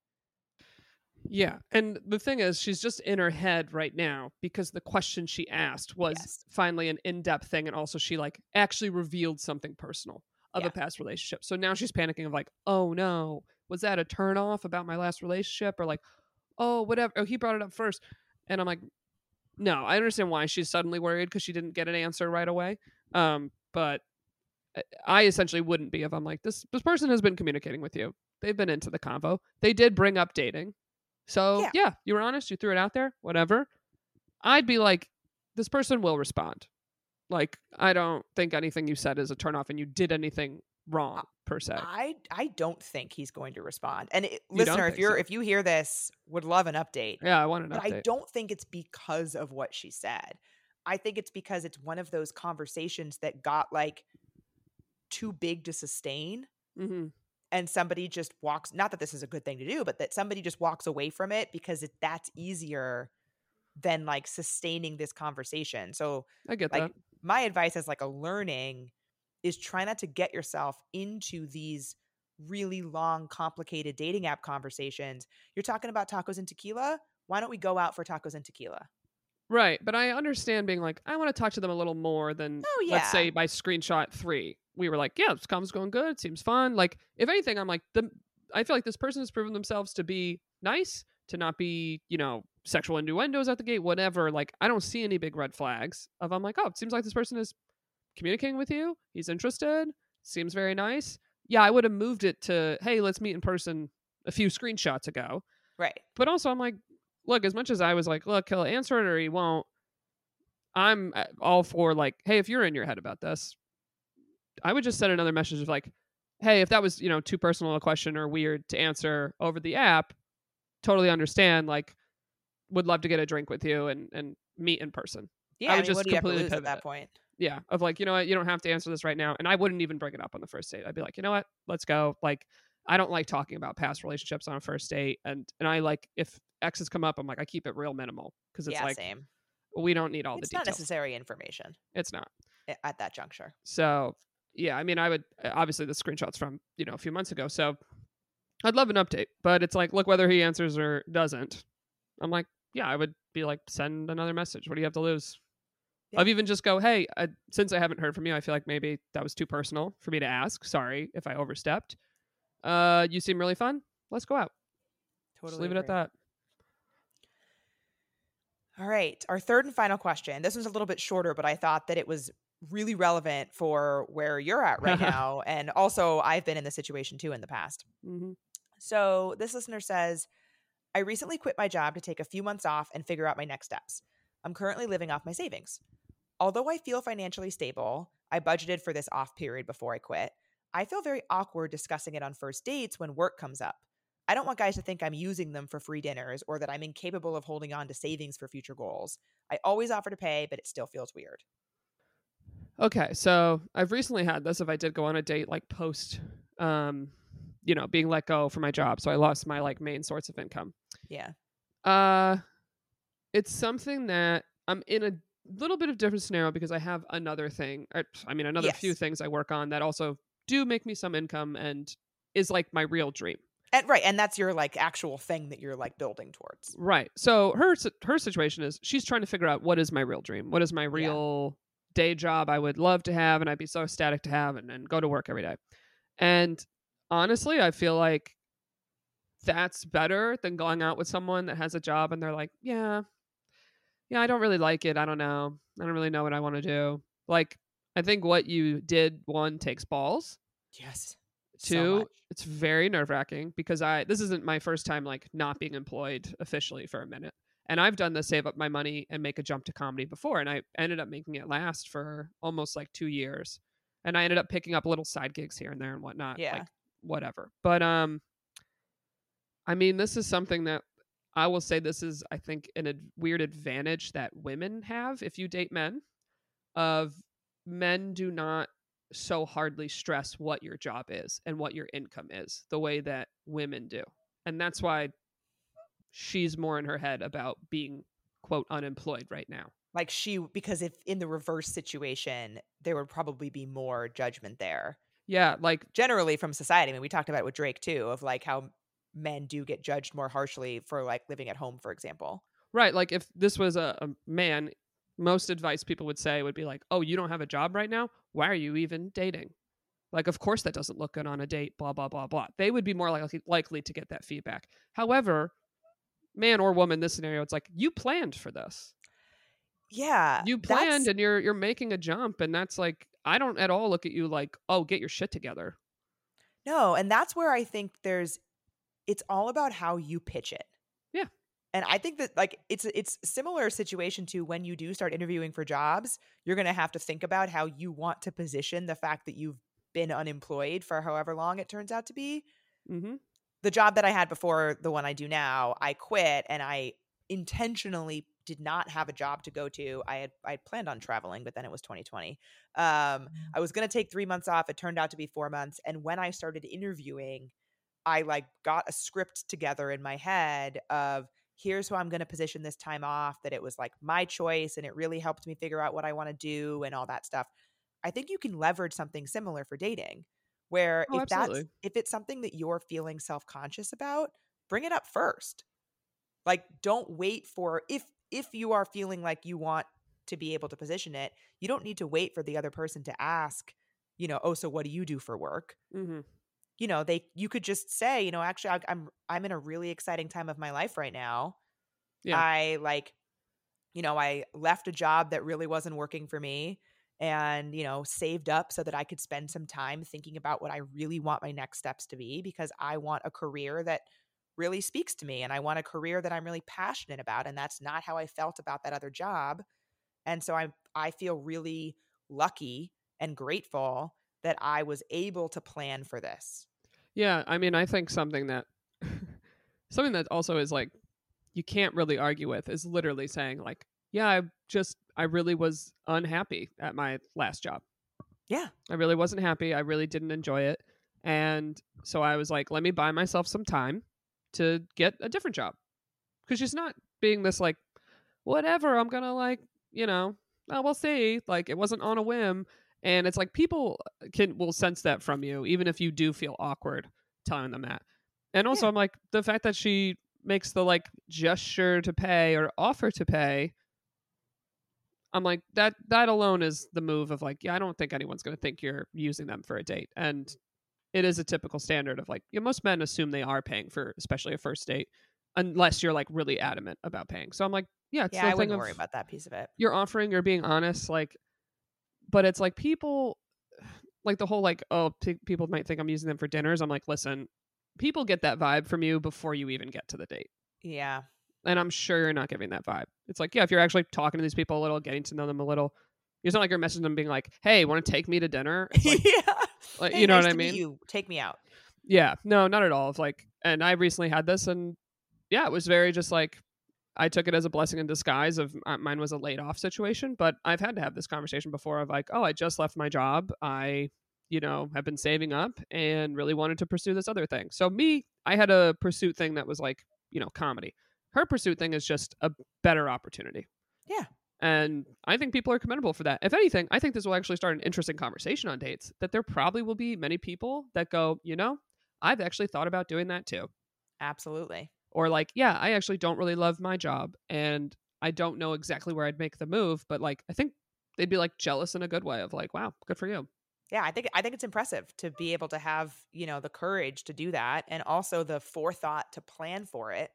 Yeah. And the thing is, she's just in her head right now because the question she asked was Yes. finally an in depth thing. And also, she like actually revealed something personal of Yeah. a past relationship. So now she's panicking of like, oh no, was that a turn off about my last relationship? Or like, oh, whatever. Oh, he brought it up first. And I'm like, no, I understand why she's suddenly worried because she didn't get an answer right away. Um, but I- I essentially wouldn't be if I'm like, this, this person has been communicating with you. They've been into the convo. They did bring up dating. So Yeah. yeah. you were honest. You threw it out there. Whatever. I'd be like, this person will respond. Like, I don't think anything you said is a turnoff, and you did anything wrong per se. i i don't think he's going to respond and it, listener if you're so? if you hear this would love an update yeah, I want an update. but I don't think it's because of what she said. I think it's because it's one of those conversations that got like too big to sustain hmm and somebody just walks not that this is a good thing to do but that somebody just walks away from it because it, that's easier than like sustaining this conversation. So I get like that. my advice as like a learning is try not to get yourself into these really long complicated dating app conversations. You're talking about tacos and tequila? Why don't we go out for tacos and tequila? Right, but I understand being like, I want to talk to them a little more than Oh, yeah. let's say by screenshot three. We were like, yeah, this com's going good. It seems fun. Like, if anything, I'm like, the I feel like this person has proven themselves to be nice, to not be, you know, sexual innuendos at the gate, whatever. Like, I don't see any big red flags of I'm like, oh, it seems like this person is communicating with you. He's interested. Seems very nice. Yeah, I would have moved it to, hey, let's meet in person a few screenshots ago. Right. But also, I'm like, look, as much as I was like, look, he'll answer it or he won't, I'm uh, all for like, hey, if you're in your head about this, I would just send another message of like, hey, if that was, you know, too personal a question or weird to answer over the app, totally understand. Like, would love to get a drink with you and, and meet in person. Yeah, I I, would mean, just what do you have to completely lose at that point? Yeah. Of like, you know what, you don't have to answer this right now. And I wouldn't even bring it up on the first date. I'd be like, you know what, let's go. Like, I don't like talking about past relationships on a first date. And and I like if exes come up, I'm like, I keep it real minimal because it's yeah, like same. we don't need all It's the not necessary information It's not. at that juncture. So yeah, I mean, I would uh, obviously the screenshots from you know a few months ago, so I'd love an update. But it's like, look whether he answers or doesn't. I'm like, yeah, I would be like, send another message. What do you have to lose? Yeah. I've even just go, hey, uh, since I haven't heard from you, I feel like maybe that was too personal for me to ask. Sorry if I overstepped. Uh, you seem really fun. Let's go out. Totally just leave it at that. All right. Our third and final question. This one's a little bit shorter, but I thought that it was really relevant for where you're at right [laughs] now. And also, I've been in this situation too in the past. Mm-hmm. So, this listener says, I recently quit my job to take a few months off and figure out my next steps. I'm currently living off my savings. Although I feel financially stable, I budgeted for this off period before I quit. I feel very awkward discussing it on first dates when work comes up. I don't want guys to think I'm using them for free dinners or that I'm incapable of holding on to savings for future goals. I always offer to pay, but it still feels weird. Okay, so I've recently had this. If I did go on a date, like post, um, you know, being let go for my job, so I lost my like main source of income. Yeah. Uh, it's something that I'm in a little bit of different scenario because I have another thing. Or, I mean, another few things I work on that also do make me some income and is like my real dream. And right, and that's your like actual thing that you're like building towards. Right. So her her situation is she's trying to figure out what is my real dream, what is my real day job I would love to have, and I'd be so ecstatic to have, and, and go to work every day. And honestly, I feel like that's better than going out with someone that has a job and they're like, yeah, yeah, I don't really like it. I don't know. I don't really know what I want to do. Like, I think what you did one takes balls. Yes. Two, much. it's very nerve wracking because I this isn't my first time like not being employed officially for a minute. And I've done the save up my money and make a jump to comedy before, and I ended up making it last for almost like two years. And I ended up picking up little side gigs here and there and whatnot. Yeah. Like whatever. But um I mean, this is something that I will say this is I think an ad- weird advantage that women have if you date men of men do not so hardly stress what your job is and what your income is the way that women do. And that's why she's more in her head about being quote unemployed right now. like she because if in the reverse situation there would probably be more judgment there Yeah, like generally from society i mean we talked about it with drake too of like how men do get judged more harshly for like living at home for example right, like if this was a, a man, most advice people would say would be like, "Oh, you don't have a job right now? Why are you even dating?" Like, of course that doesn't look good on a date, blah blah blah blah. They would be more likely likely to get that feedback. However, man or woman, this scenario, it's like you planned for this. yeah you planned and you're you're making a jump and that's like i don't at all look at you like oh get your shit together no and that's where i think there's it's all about how you pitch it Yeah. and i think that like it's it's similar situation to when you do start interviewing for jobs you're going to have to think about how you want to position the fact that you've been unemployed for however long it turns out to be mm-hmm. The job that I had before the one I do now, I quit and I intentionally did not have a job to go to. I had I had planned on traveling, but then it was 2020. Um, I was gonna take three months off. It turned out to be four months. And when I started interviewing, I like got a script together in my head of here's how I'm gonna position this time off, that it was like my choice and it really helped me figure out what I want to do and all that stuff. I think you can leverage something similar for dating where Oh, if that's if it's something that you're feeling self-conscious about bring it up first. Like don't wait for if if you are feeling like you want to be able to position it you don't need to wait for the other person to ask you know oh so what do you do for work? Mm-hmm. you know they you could just say you know actually I, i'm i'm in a really exciting time of my life right now. Yeah. i like you know i left a job that really wasn't working for me and you know saved up so that i could spend some time thinking about what i really want my next steps to be because i want a career that really speaks to me and i want a career that i'm really passionate about and that's not how i felt about that other job and so i i feel really lucky and grateful that i was able to plan for this. Yeah i mean i think something that [laughs] something that also is like you can't really argue with is literally saying like yeah i just i really was unhappy at my last job yeah I really wasn't happy. I really didn't enjoy it. And so I was like, let me buy myself some time to get a different job. Because she's not being this like, whatever, I'm going to like, you know, oh, we'll see. Like, it wasn't on a whim. And it's like people can will sense that from you, even if you do feel awkward telling them that. And also, Yeah. I'm like the fact that she makes the like gesture to pay or offer to pay. I'm like that. That alone is the move of like, yeah, I don't think anyone's going to think you're using them for a date, and it is a typical standard of like, yeah, most men assume they are paying for, especially a first date, unless you're like really adamant about paying. So I'm like, yeah, it's yeah, I thing wouldn't of worry about that piece of it. you're offering, you're being honest, like, but it's like people, [sighs] like the whole like, oh, p- people might think I'm using them for dinners. I'm like, listen, people get that vibe from you before you even get to the date. Yeah. And I'm sure you're not giving that vibe. It's like, yeah, if you're actually talking to these people a little, getting to know them a little, it's not like you're messaging them being like, hey, want to take me to dinner? Like, yeah. like, Hey, you know nice what I mean? You take me out. Yeah, no, not at all. It's like, and I recently had this, and yeah, it was very just like I took it as a blessing in disguise. Of uh, mine was a laid off situation, but I've had to have this conversation before. Of like, oh, I just left my job. I, you know, have been saving up and really wanted to pursue this other thing. So me, I had a pursuit thing that was like, you know, comedy. Her pursuit thing is just a better opportunity. Yeah. And I think people are commendable for that. If anything, I think this will actually start an interesting conversation on dates. That there probably will be many people that go, you know, I've actually thought about doing that too. Absolutely. Or like, yeah, I actually don't really love my job and I don't know exactly where I'd make the move, but like I think they'd be like jealous in a good way of like, wow, good for you. Yeah, I think I think it's impressive to be able to have, you know, the courage to do that and also the forethought to plan for it.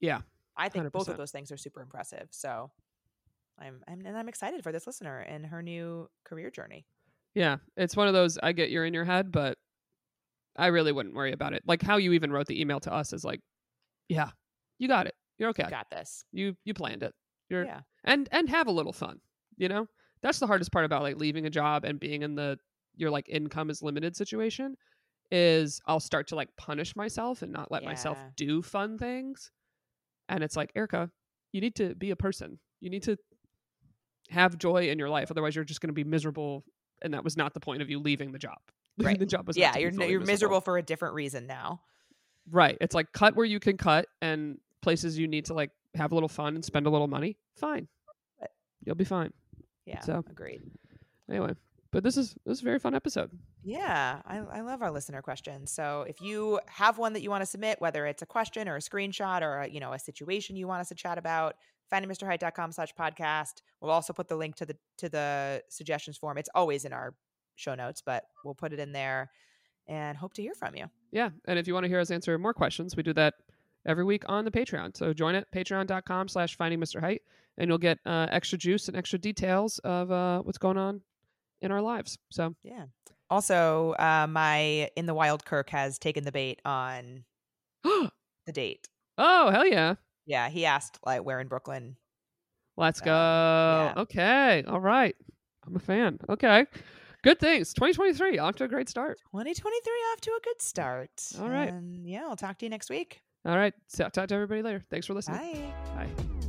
Yeah. I think both 100%. of those things are super impressive. So I'm, I'm and I'm excited for this listener and her new career journey. Yeah. It's one of those I get you're in your head, but I really wouldn't worry about it. Like how you even wrote the email to us is like, yeah, you got it. You're okay. Got this. You you planned it. You're Yeah. and and have a little fun you know that's the hardest part about like leaving a job and being in the your like income is limited situation is i'll start to like punish myself and not let myself do fun things and it's like erica you need to be a person you need to have joy in your life otherwise you're just going to be miserable and that was not the point of you leaving the job [laughs] Right. the [laughs] job was Yeah, meant to be you're you're miserable for a different reason now. right it's like cut where you can cut and places you need to like have a little fun and spend a little money fine uh you'll be fine Yeah. So- agreed. anyway but this is this is a very fun episode Yeah, I, I love our listener questions. So if you have one that you want to submit, whether it's a question or a screenshot or a, you know a situation you want us to chat about, findingmrheight.com slash podcast. We'll also put the link to the to the suggestions form. It's always in our show notes, but we'll put it in there and hope to hear from you. yeah and if you want to hear us answer more questions we do that every week on the patreon so join it patreon.com slash finding mr height and you'll get uh, extra juice and extra details of uh, what's going on in our lives so Yeah. Also, uh, my in the wild Kirk has taken the bait on [gasps] the date. Oh hell yeah Yeah, he asked like where in Brooklyn. let's So, go yeah. okay all right i'm a fan okay good things 2023 off to a great start 2023 off to a good start. All right. Yeah, I'll talk to you next week. all right so, talk to everybody later thanks for listening Bye. Bye.